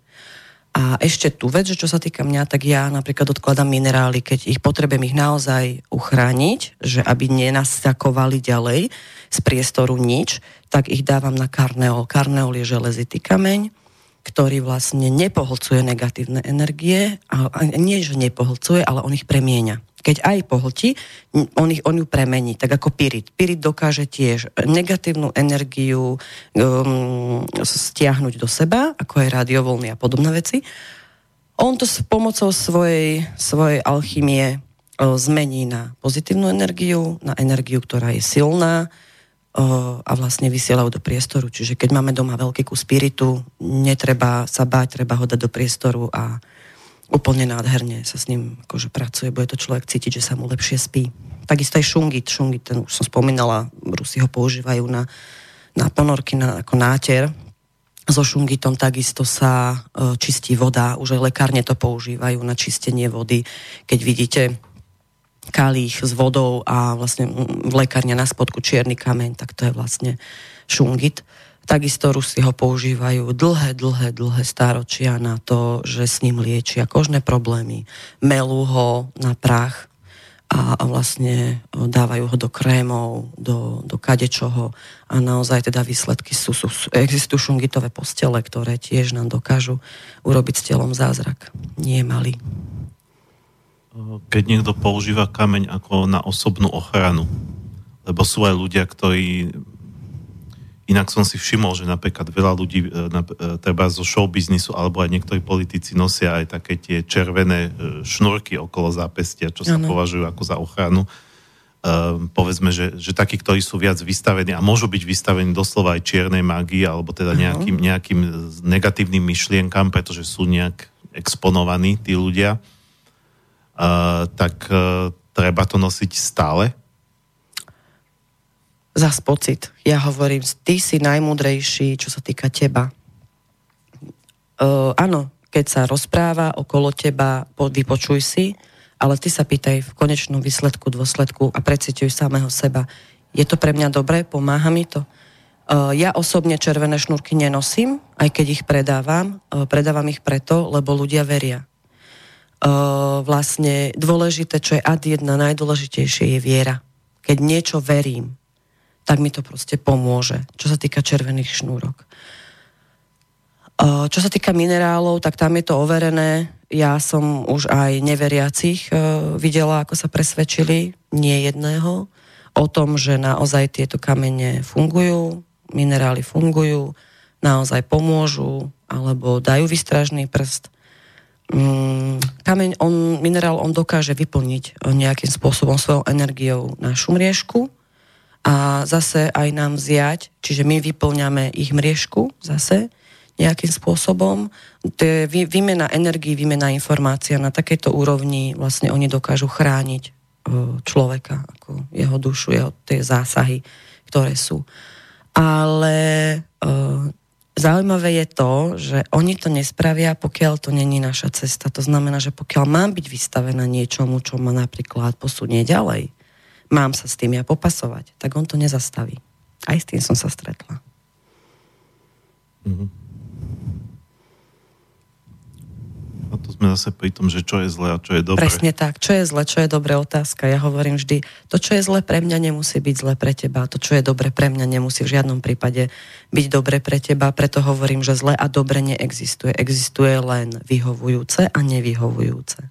A ešte tu vec, že čo sa týka mňa, tak ja napríklad odkladám minerály, keď ich potrebujem ich naozaj uchrániť, že aby nenastakovali ďalej z priestoru nič, tak ich dávam na karneol. Karneol je železitý kameň, ktorý vlastne nepohlcuje negatívne energie, a nie, že nepohlcuje, ale on ich premieňa keď aj pohltí, on, ich, on ju premení, tak ako pirit. Pirit dokáže tiež negatívnu energiu um, stiahnuť do seba, ako je radiovolny a podobné veci. On to s pomocou svojej, svojej alchymie uh, zmení na pozitívnu energiu, na energiu, ktorá je silná a vlastne vysielajú do priestoru. Čiže keď máme doma veľký kus spiritu, netreba sa báť, treba ho dať do priestoru a úplne nádherne sa s ním akože pracuje, bude to človek cítiť, že sa mu lepšie spí. Takisto aj šungit. Šungit, ten už som spomínala, Rusi ho používajú na, na ponorky, na, ako náter. So šungitom takisto sa e, čistí voda, už aj lekárne to používajú na čistenie vody. Keď vidíte kalích s vodou a vlastne v lekárne na spodku čierny kameň, tak to je vlastne šungit. Takisto Rusi ho používajú dlhé, dlhé, dlhé stáročia na to, že s ním liečia kožné problémy, melú ho na prach a, vlastne dávajú ho do krémov, do, do kadečoho a naozaj teda výsledky sú, sú, existujú šungitové postele, ktoré tiež nám dokážu urobiť s telom zázrak. Nie malý. Keď niekto používa kameň ako na osobnú ochranu, lebo sú aj ľudia, ktorí Inak som si všimol, že napríklad veľa ľudí, e, e, treba zo showbiznisu, alebo aj niektorí politici nosia aj také tie červené e, šnúrky okolo zápestia, čo sa ano. považujú ako za ochranu. Uh, povedzme, že, že takí, ktorí sú viac vystavení a môžu byť vystavení doslova aj čiernej magii, alebo teda nejakým, nejakým negatívnym myšlienkam, pretože sú nejak exponovaní tí ľudia, uh, tak uh, treba to nosiť stále zas pocit. Ja hovorím, ty si najmudrejší, čo sa týka teba. Uh, áno, keď sa rozpráva okolo teba, po, vypočuj si, ale ty sa pýtaj v konečnom výsledku, dôsledku a precituj samého seba. Je to pre mňa dobré? Pomáha mi to? Uh, ja osobne červené šnúrky nenosím, aj keď ich predávam. Uh, predávam ich preto, lebo ľudia veria. Uh, vlastne dôležité, čo je ad jedna, najdôležitejšie je viera. Keď niečo verím, tak mi to proste pomôže, čo sa týka červených šnúrok. Čo sa týka minerálov, tak tam je to overené. Ja som už aj neveriacich videla, ako sa presvedčili, nie jedného, o tom, že naozaj tieto kamene fungujú, minerály fungujú, naozaj pomôžu, alebo dajú vystražný prst. Mm, kameň, on, minerál, on dokáže vyplniť nejakým spôsobom svojou energiou našu mriežku a zase aj nám vziať, čiže my vyplňame ich mriežku zase nejakým spôsobom. To je výmena energii, výmena informácia na takejto úrovni vlastne oni dokážu chrániť e, človeka, ako jeho dušu, jeho tie zásahy, ktoré sú. Ale e, Zaujímavé je to, že oni to nespravia, pokiaľ to není naša cesta. To znamená, že pokiaľ mám byť vystavená niečomu, čo ma napríklad posunie ďalej, mám sa s tým ja popasovať, tak on to nezastaví. Aj s tým som sa stretla. Mm-hmm. A to sme zase pri tom, že čo je zlé a čo je dobré. Presne tak. Čo je zlé, čo je dobré otázka. Ja hovorím vždy, to, čo je zlé pre mňa, nemusí byť zlé pre teba. To, čo je dobre pre mňa, nemusí v žiadnom prípade byť dobre pre teba. Preto hovorím, že zlé a dobre neexistuje. Existuje len vyhovujúce a nevyhovujúce.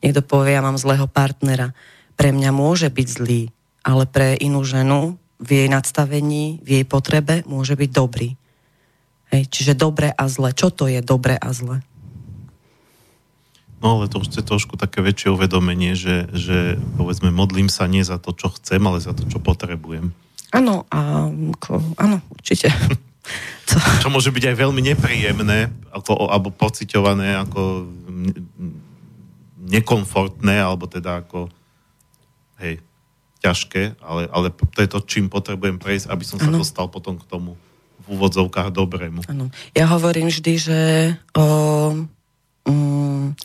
Niekto povie, ja mám zlého partnera. Pre mňa môže byť zlý, ale pre inú ženu v jej nadstavení, v jej potrebe môže byť dobrý. Hej, čiže dobre a zle. Čo to je dobre a zle? No ale to už je trošku také väčšie uvedomenie, že, že povedzme modlím sa nie za to, čo chcem, ale za to, čo potrebujem. Áno, a, áno, určite. to... Čo môže byť aj veľmi nepríjemné, ako, alebo pociťované ako nekomfortné, alebo teda ako hej, ťažké, ale, ale to je to, čím potrebujem prejsť, aby som sa ano. dostal potom k tomu v úvodzovkách dobrému. Ano. Ja hovorím vždy, že o, um,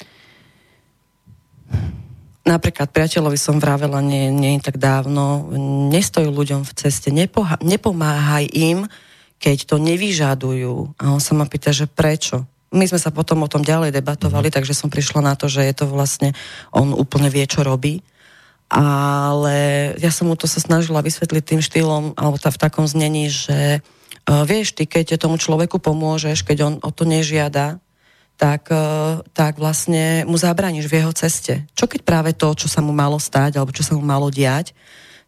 Napríklad priateľovi som vravela nie, nie tak dávno, nestojú ľuďom v ceste, nepoha- nepomáhaj im, keď to nevyžadujú. A on sa ma pýta, že prečo? My sme sa potom o tom ďalej debatovali, mm. takže som prišla na to, že je to vlastne, on úplne vie, čo robí. Ale ja som mu to sa snažila vysvetliť tým štýlom, alebo tá, v takom znení, že uh, vieš, ty keď tomu človeku pomôžeš, keď on o to nežiada, tak, e, tak vlastne mu zabraníš v jeho ceste. Čo keď práve to, čo sa mu malo stať, alebo čo sa mu malo diať,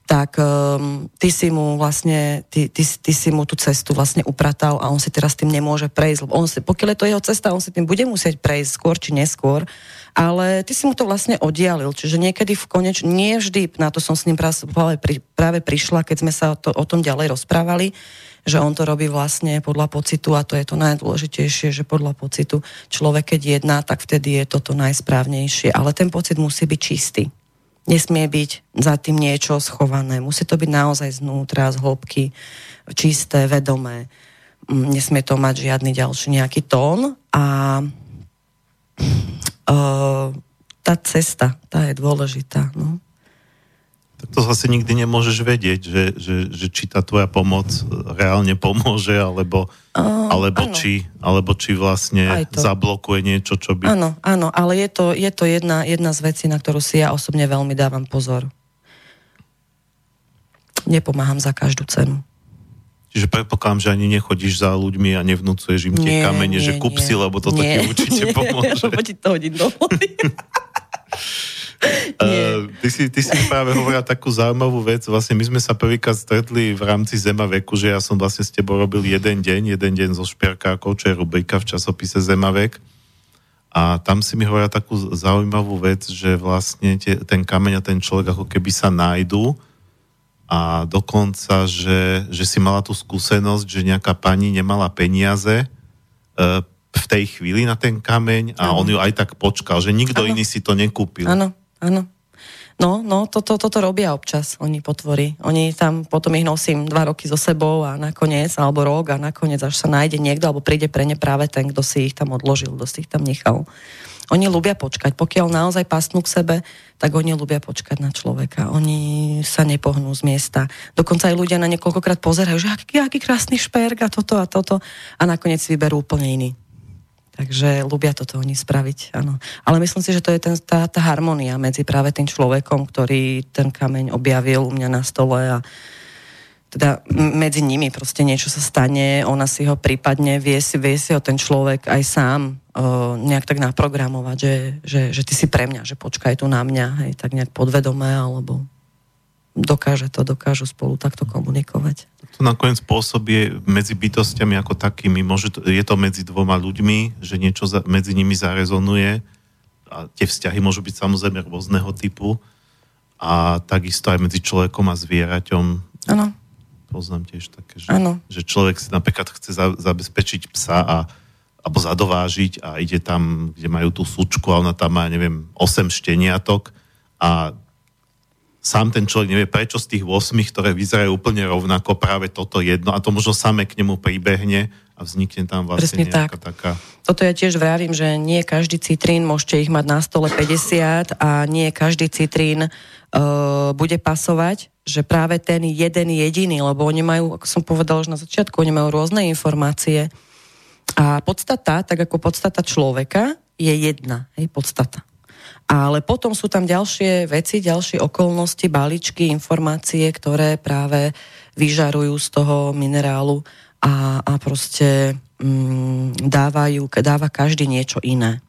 tak um, ty si mu vlastne, ty, ty, ty si mu tú cestu vlastne upratal a on si teraz tým nemôže prejsť. Lebo on si, pokiaľ je to jeho cesta, on si tým bude musieť prejsť skôr či neskôr, ale ty si mu to vlastne oddialil. Čiže niekedy v koneč, nie vždy, na to som s ním práve, práve prišla, keď sme sa to, o tom ďalej rozprávali, že on to robí vlastne podľa pocitu a to je to najdôležitejšie, že podľa pocitu človek keď jedná, tak vtedy je toto najsprávnejšie. Ale ten pocit musí byť čistý. Nesmie byť za tým niečo schované. Musí to byť naozaj znútra, z hĺbky, čisté, vedomé. Mm, nesmie to mať žiadny ďalší nejaký tón a uh, tá cesta, tá je dôležitá. No tak to zase nikdy nemôžeš vedieť, že, že, že či tá tvoja pomoc reálne pomôže, alebo, uh, alebo, či, alebo či vlastne zablokuje niečo, čo by... Áno, áno, ale je to, je to jedna, jedna z vecí, na ktorú si ja osobne veľmi dávam pozor. Nepomáham za každú cenu. Čiže predpokladám, že ani nechodíš za ľuďmi a nevnúcuješ im tie nie, kamene, nie, že kúp si, lebo toto nie, ti určite nie, pomôže. Lebo ti to hodí do Uh, ty, si, ty si práve hovorila takú zaujímavú vec. Vlastne my sme sa prvýkrát stretli v rámci Zema veku, že ja som vlastne s tebou robil jeden deň, jeden deň zo špiarkákov, čo je rubrika v časopise Zemavek. A tam si mi hovorila takú zaujímavú vec, že vlastne tie, ten kameň a ten človek ako keby sa nájdu a dokonca, že, že si mala tú skúsenosť, že nejaká pani nemala peniaze uh, v tej chvíli na ten kameň a ano. on ju aj tak počkal, že nikto ano. iný si to nekúpil. Áno, áno. No, no, toto to, to, to robia občas, oni potvorí. Oni tam, potom ich nosím dva roky so sebou a nakoniec, alebo rok a nakoniec až sa nájde niekto, alebo príde pre ne práve ten, kto si ich tam odložil, kto si ich tam nechal. Oni ľubia počkať. Pokiaľ naozaj pasnú k sebe, tak oni ľubia počkať na človeka. Oni sa nepohnú z miesta. Dokonca aj ľudia na niekoľkokrát pozerajú, že aký, aký krásny šperk a toto a toto a nakoniec si vyberú úplne iný. Takže ľubia toto oni spraviť, áno. Ale myslím si, že to je ten, tá, tá harmonia medzi práve tým človekom, ktorý ten kameň objavil u mňa na stole a teda medzi nimi proste niečo sa stane, ona si ho prípadne, vie si, vie si ho ten človek aj sám uh, nejak tak naprogramovať, že, že, že ty si pre mňa, že počkaj tu na mňa, hej, tak nejak podvedome, alebo dokáže to, dokážu spolu takto komunikovať. To nakoniec spôsobie medzi bytostiami ako takými. Môže to, je to medzi dvoma ľuďmi, že niečo za, medzi nimi zarezonuje a tie vzťahy môžu byť samozrejme rôzneho typu a takisto aj medzi človekom a zvieraťom. Áno poznám tiež také, že, že človek si napríklad chce za, zabezpečiť psa a, alebo zadovážiť a ide tam, kde majú tú súčku a ona tam má, neviem, 8 šteniatok a sám ten človek nevie, prečo z tých 8, ktoré vyzerajú úplne rovnako, práve toto jedno a to možno samé k nemu pribehne a vznikne tam vlastne Presne nejaká tak. taká... Toto ja tiež vravím, že nie každý citrín, môžete ich mať na stole 50 a nie každý citrín uh, bude pasovať že práve ten jeden jediný, lebo oni majú, ako som povedal už na začiatku, oni majú rôzne informácie a podstata, tak ako podstata človeka, je jedna, hej, podstata. Ale potom sú tam ďalšie veci, ďalšie okolnosti, balíčky, informácie, ktoré práve vyžarujú z toho minerálu a, a proste mm, dávajú, dáva každý niečo iné.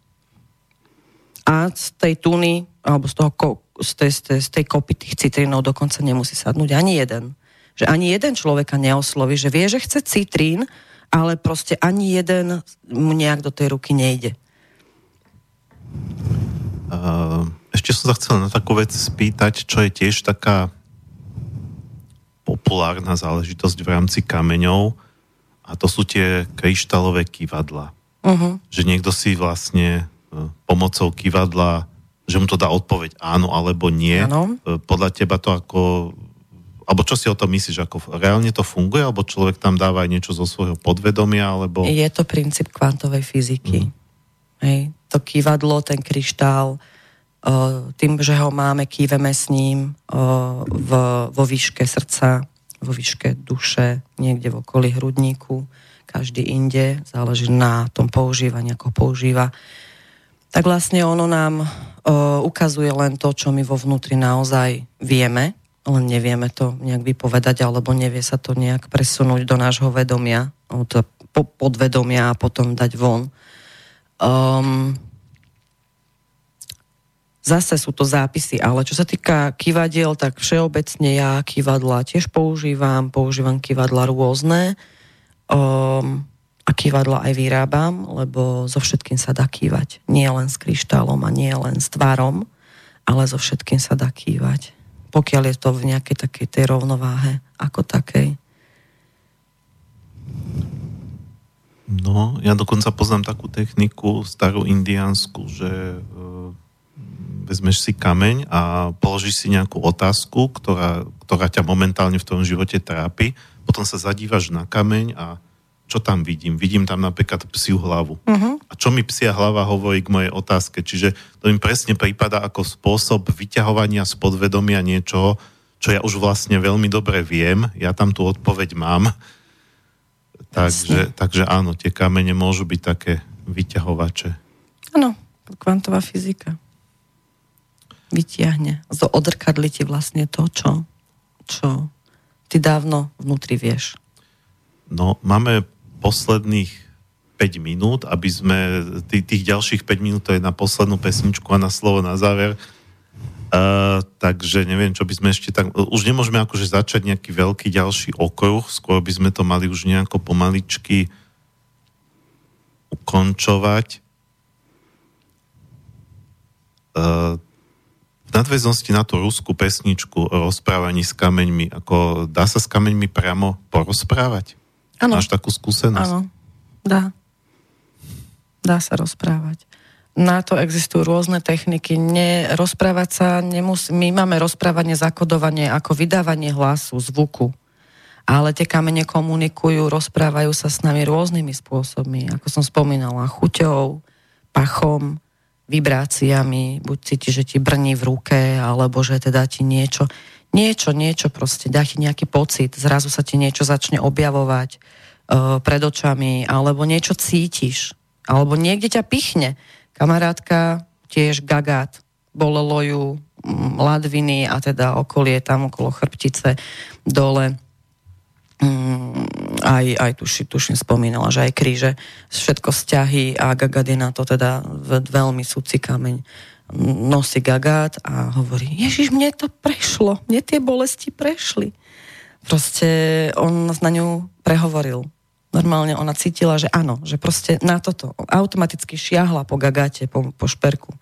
A z tej tuny, alebo z toho z tej, z tej, z tej kopy tých citrínov dokonca nemusí sadnúť ani jeden. Že ani jeden človeka neosloví, že vie, že chce citrín, ale proste ani jeden mu nejak do tej ruky nejde. Uh, ešte som sa chcel na takú vec spýtať, čo je tiež taká populárna záležitosť v rámci kameňov a to sú tie kryštálové kývadla. Uh-huh. Že niekto si vlastne e, pomocou kývadla že mu to dá odpoveď áno alebo nie. Ano. E, podľa teba to ako alebo čo si o tom myslíš, ako reálne to funguje, alebo človek tam dáva aj niečo zo svojho podvedomia, alebo... Je to princíp kvantovej fyziky. Mm. Hej. To kývadlo, ten kryštál, tým, že ho máme, kýveme s ním v, vo výške srdca, vo výške duše, niekde v okolí hrudníku, každý inde, záleží na tom používaní, ako používa. Tak vlastne ono nám ukazuje len to, čo my vo vnútri naozaj vieme, len nevieme to nejak vypovedať, alebo nevie sa to nejak presunúť do nášho vedomia, to podvedomia a potom dať von. Um, zase sú to zápisy, ale čo sa týka kývadiel, tak všeobecne ja kývadla tiež používam, používam kývadla rôzne. Um, a kývadla aj vyrábam, lebo so všetkým sa dá kývať. Nie len s kryštálom a nie len s tvarom, ale so všetkým sa dá kývať. Pokiaľ je to v nejakej takej tej rovnováhe ako takej. No, ja dokonca poznám takú techniku starú indiánsku, že e, vezmeš si kameň a položíš si nejakú otázku, ktorá, ktorá ťa momentálne v tom živote trápi, potom sa zadívaš na kameň a čo tam vidím? Vidím tam napríklad psiu hlavu. Uh-huh. A čo mi psia hlava hovorí k mojej otázke? Čiže to mi presne prípada ako spôsob vyťahovania z podvedomia niečoho, čo ja už vlastne veľmi dobre viem. Ja tam tú odpoveď mám. Takže, takže áno, tie kamene môžu byť také vyťahovače. Áno, kvantová fyzika. Vytiahne. Odrkadli ti vlastne to, čo, čo ty dávno vnútri vieš. No, máme posledných 5 minút, aby sme tých, tých ďalších 5 minút to je na poslednú pesničku a na slovo na záver. Uh, takže neviem, čo by sme ešte tak... Už nemôžeme akože začať nejaký veľký ďalší okruh, skôr by sme to mali už nejako pomaličky ukončovať. Uh, v nadväznosti na tú ruskú pesničku o rozprávaní s kameňmi, ako dá sa s kameňmi priamo porozprávať? Ano. Máš takú skúsenosť? Áno, dá. Dá sa rozprávať. Na to existujú rôzne techniky. Ne, rozprávať sa nemusí... My máme rozprávanie, zakodovanie ako vydávanie hlasu, zvuku. Ale tie kamene komunikujú, rozprávajú sa s nami rôznymi spôsobmi. Ako som spomínala, chuťou, pachom, vibráciami. Buď cíti, že ti brní v ruke, alebo že teda ti niečo niečo, niečo proste, dá ti nejaký pocit, zrazu sa ti niečo začne objavovať uh, pred očami, alebo niečo cítiš, alebo niekde ťa pichne. Kamarátka tiež gagát, bolelo ju mm, ladviny a teda okolie tam okolo chrbtice dole. Aj, aj tuši, tuším spomínala, že aj kríže, všetko vzťahy a Gagad je na to teda veľmi súci kameň. Nosí Gagát a hovorí, Ježiš, mne to prešlo, mne tie bolesti prešli. Proste on na ňu prehovoril. Normálne ona cítila, že áno, že proste na toto automaticky šiahla po Gagáte, po, po šperku.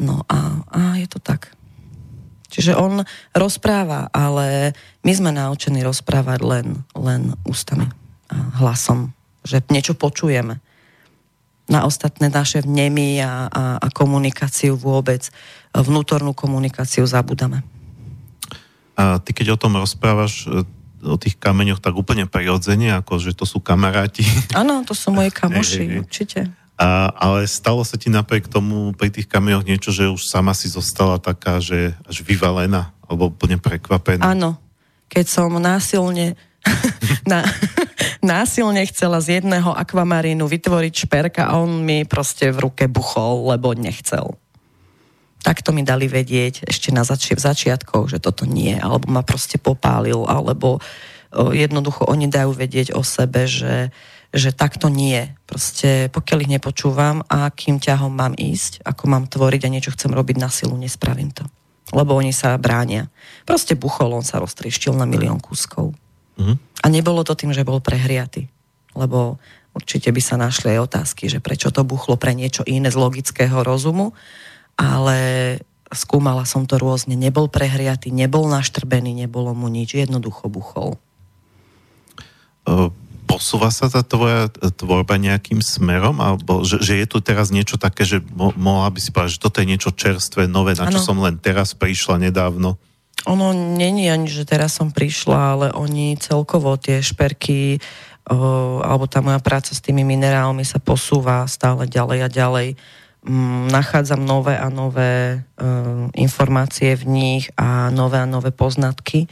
No a, a je to tak. Čiže on rozpráva, ale my sme naučení rozprávať len, len ústami a hlasom, že niečo počujeme. Na ostatné naše vnemy a, a, a komunikáciu vôbec, vnútornú komunikáciu zabudame. A ty keď o tom rozprávaš, o tých kameňoch tak úplne prirodzene, ako že to sú kamaráti. Áno, to sú moji kamoši, určite. A, ale stalo sa ti napriek tomu pri tých kamioch niečo, že už sama si zostala taká, že až vyvalená, alebo úplne prekvapená? Áno. Keď som násilne na, násilne chcela z jedného akvamarínu vytvoriť šperka a on mi proste v ruke buchol, lebo nechcel. Tak to mi dali vedieť ešte na zači- začiatkoch, že toto nie, alebo ma proste popálil, alebo o, jednoducho oni dajú vedieť o sebe, že že takto nie. Proste pokiaľ ich nepočúvam a akým ťahom mám ísť, ako mám tvoriť a niečo chcem robiť na silu, nespravím to. Lebo oni sa bránia. Proste buchol, on sa roztrieštil na milión kúskov. Mm-hmm. A nebolo to tým, že bol prehriatý. Lebo určite by sa našli aj otázky, že prečo to buchlo pre niečo iné z logického rozumu, ale skúmala som to rôzne. Nebol prehriatý, nebol naštrbený, nebolo mu nič, jednoducho buchol. Posúva sa tá tvoja tvorba nejakým smerom? Alebo že, že je tu teraz niečo také, že mo, mohla by si povedať, že toto je niečo čerstvé, nové, na čo ano. som len teraz prišla nedávno? Ono není ani, že teraz som prišla, ale oni celkovo tie šperky o, alebo tá moja práca s tými minerálmi sa posúva stále ďalej a ďalej. Mm, nachádzam nové a nové uh, informácie v nich a nové a nové poznatky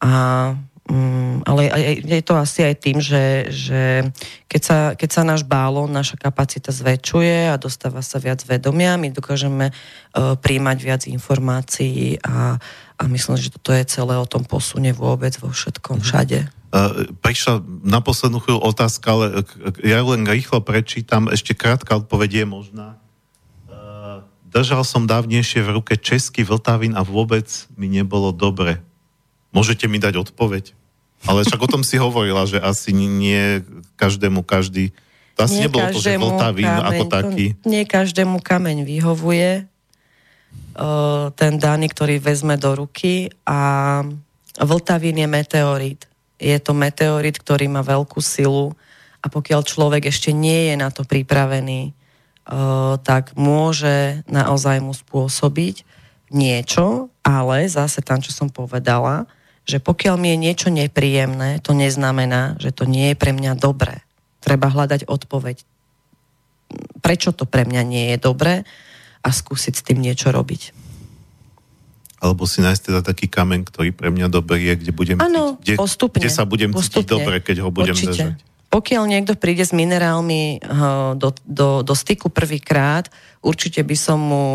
a Mm, ale je to asi aj tým, že, že keď, sa, keď sa náš bálo, naša kapacita zväčšuje a dostáva sa viac vedomia, my dokážeme uh, príjmať viac informácií a, a myslím, že toto je celé o tom posune vôbec vo všetkom, mhm. všade. Uh, prišla na poslednú chvíľu otázka, ale ja len rýchlo prečítam, ešte krátka odpovedie je možná. Držal som dávnejšie v ruke český vltavín a vôbec mi nebolo dobre. Môžete mi dať odpoveď? Ale však o tom si hovorila, že asi nie každému každý... To asi nie nebolo to, že Vltavín kameň, ako taký. Nie každému kameň vyhovuje uh, ten daný, ktorý vezme do ruky a Vltavín je meteorit. Je to meteorit, ktorý má veľkú silu a pokiaľ človek ešte nie je na to pripravený, tak môže naozaj mu spôsobiť niečo, ale zase tam, čo som povedala, že pokiaľ mi je niečo nepríjemné, to neznamená, že to nie je pre mňa dobré. Treba hľadať odpoveď, prečo to pre mňa nie je dobré a skúsiť s tým niečo robiť. Alebo si nájsť teda taký kameň, ktorý pre mňa dobrý je, kde budem ano, cítiť, kde, postupne, kde sa budem postupne, cítiť dobre, keď ho budem určite. držať. Pokiaľ niekto príde s minerálmi do, do, do styku prvýkrát, určite by som mu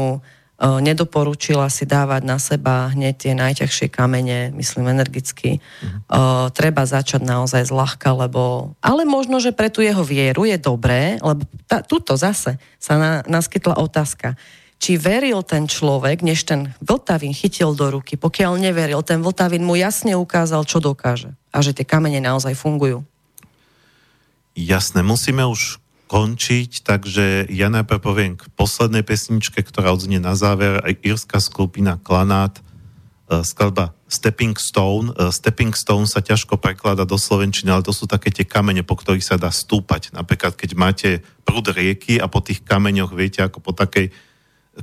nedoporučila si dávať na seba hneď tie najťažšie kamene, myslím energicky. Uh, treba začať naozaj zľahka, lebo... Ale možno, že pre tú jeho vieru je dobré, lebo tá, tuto zase sa na, naskytla otázka či veril ten človek, než ten vltavín chytil do ruky. Pokiaľ neveril, ten vltavín mu jasne ukázal, čo dokáže. A že tie kamene naozaj fungujú. Jasné, musíme už končiť, takže ja najprv poviem k poslednej pesničke, ktorá odznie na záver, aj írska skupina Klanát, uh, skladba Stepping Stone. Uh, Stepping Stone sa ťažko prekladá do slovenčiny, ale to sú také tie kamene, po ktorých sa dá stúpať. Napríklad, keď máte prúd rieky a po tých kameňoch viete, ako po takej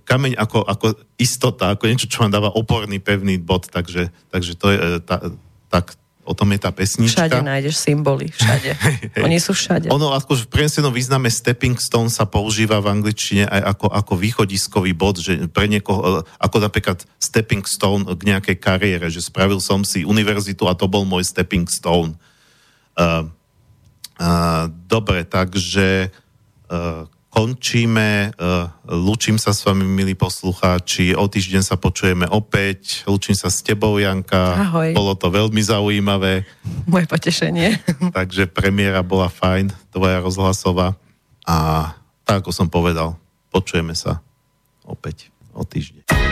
kameň ako, ako istota, ako niečo, čo vám dáva oporný, pevný bod, takže, takže to je, uh, tá, tak o tom je tá pesnička. Všade nájdeš symboly, všade. Oni sú všade. Ono ako v prenesenom význame stepping stone sa používa v angličtine aj ako, ako východiskový bod, že pre niekoho, e, ako napríklad stepping stone k nejakej kariére, že spravil som si univerzitu a to bol môj stepping stone. Uh, uh, dobre, takže uh, končíme. Lúčim sa s vami, milí poslucháči. O týždeň sa počujeme opäť. Lúčim sa s tebou, Janka. Ahoj. Bolo to veľmi zaujímavé. Moje potešenie. Takže premiéra bola fajn, tvoja rozhlasová. A tak, ako som povedal, počujeme sa opäť o týždeň.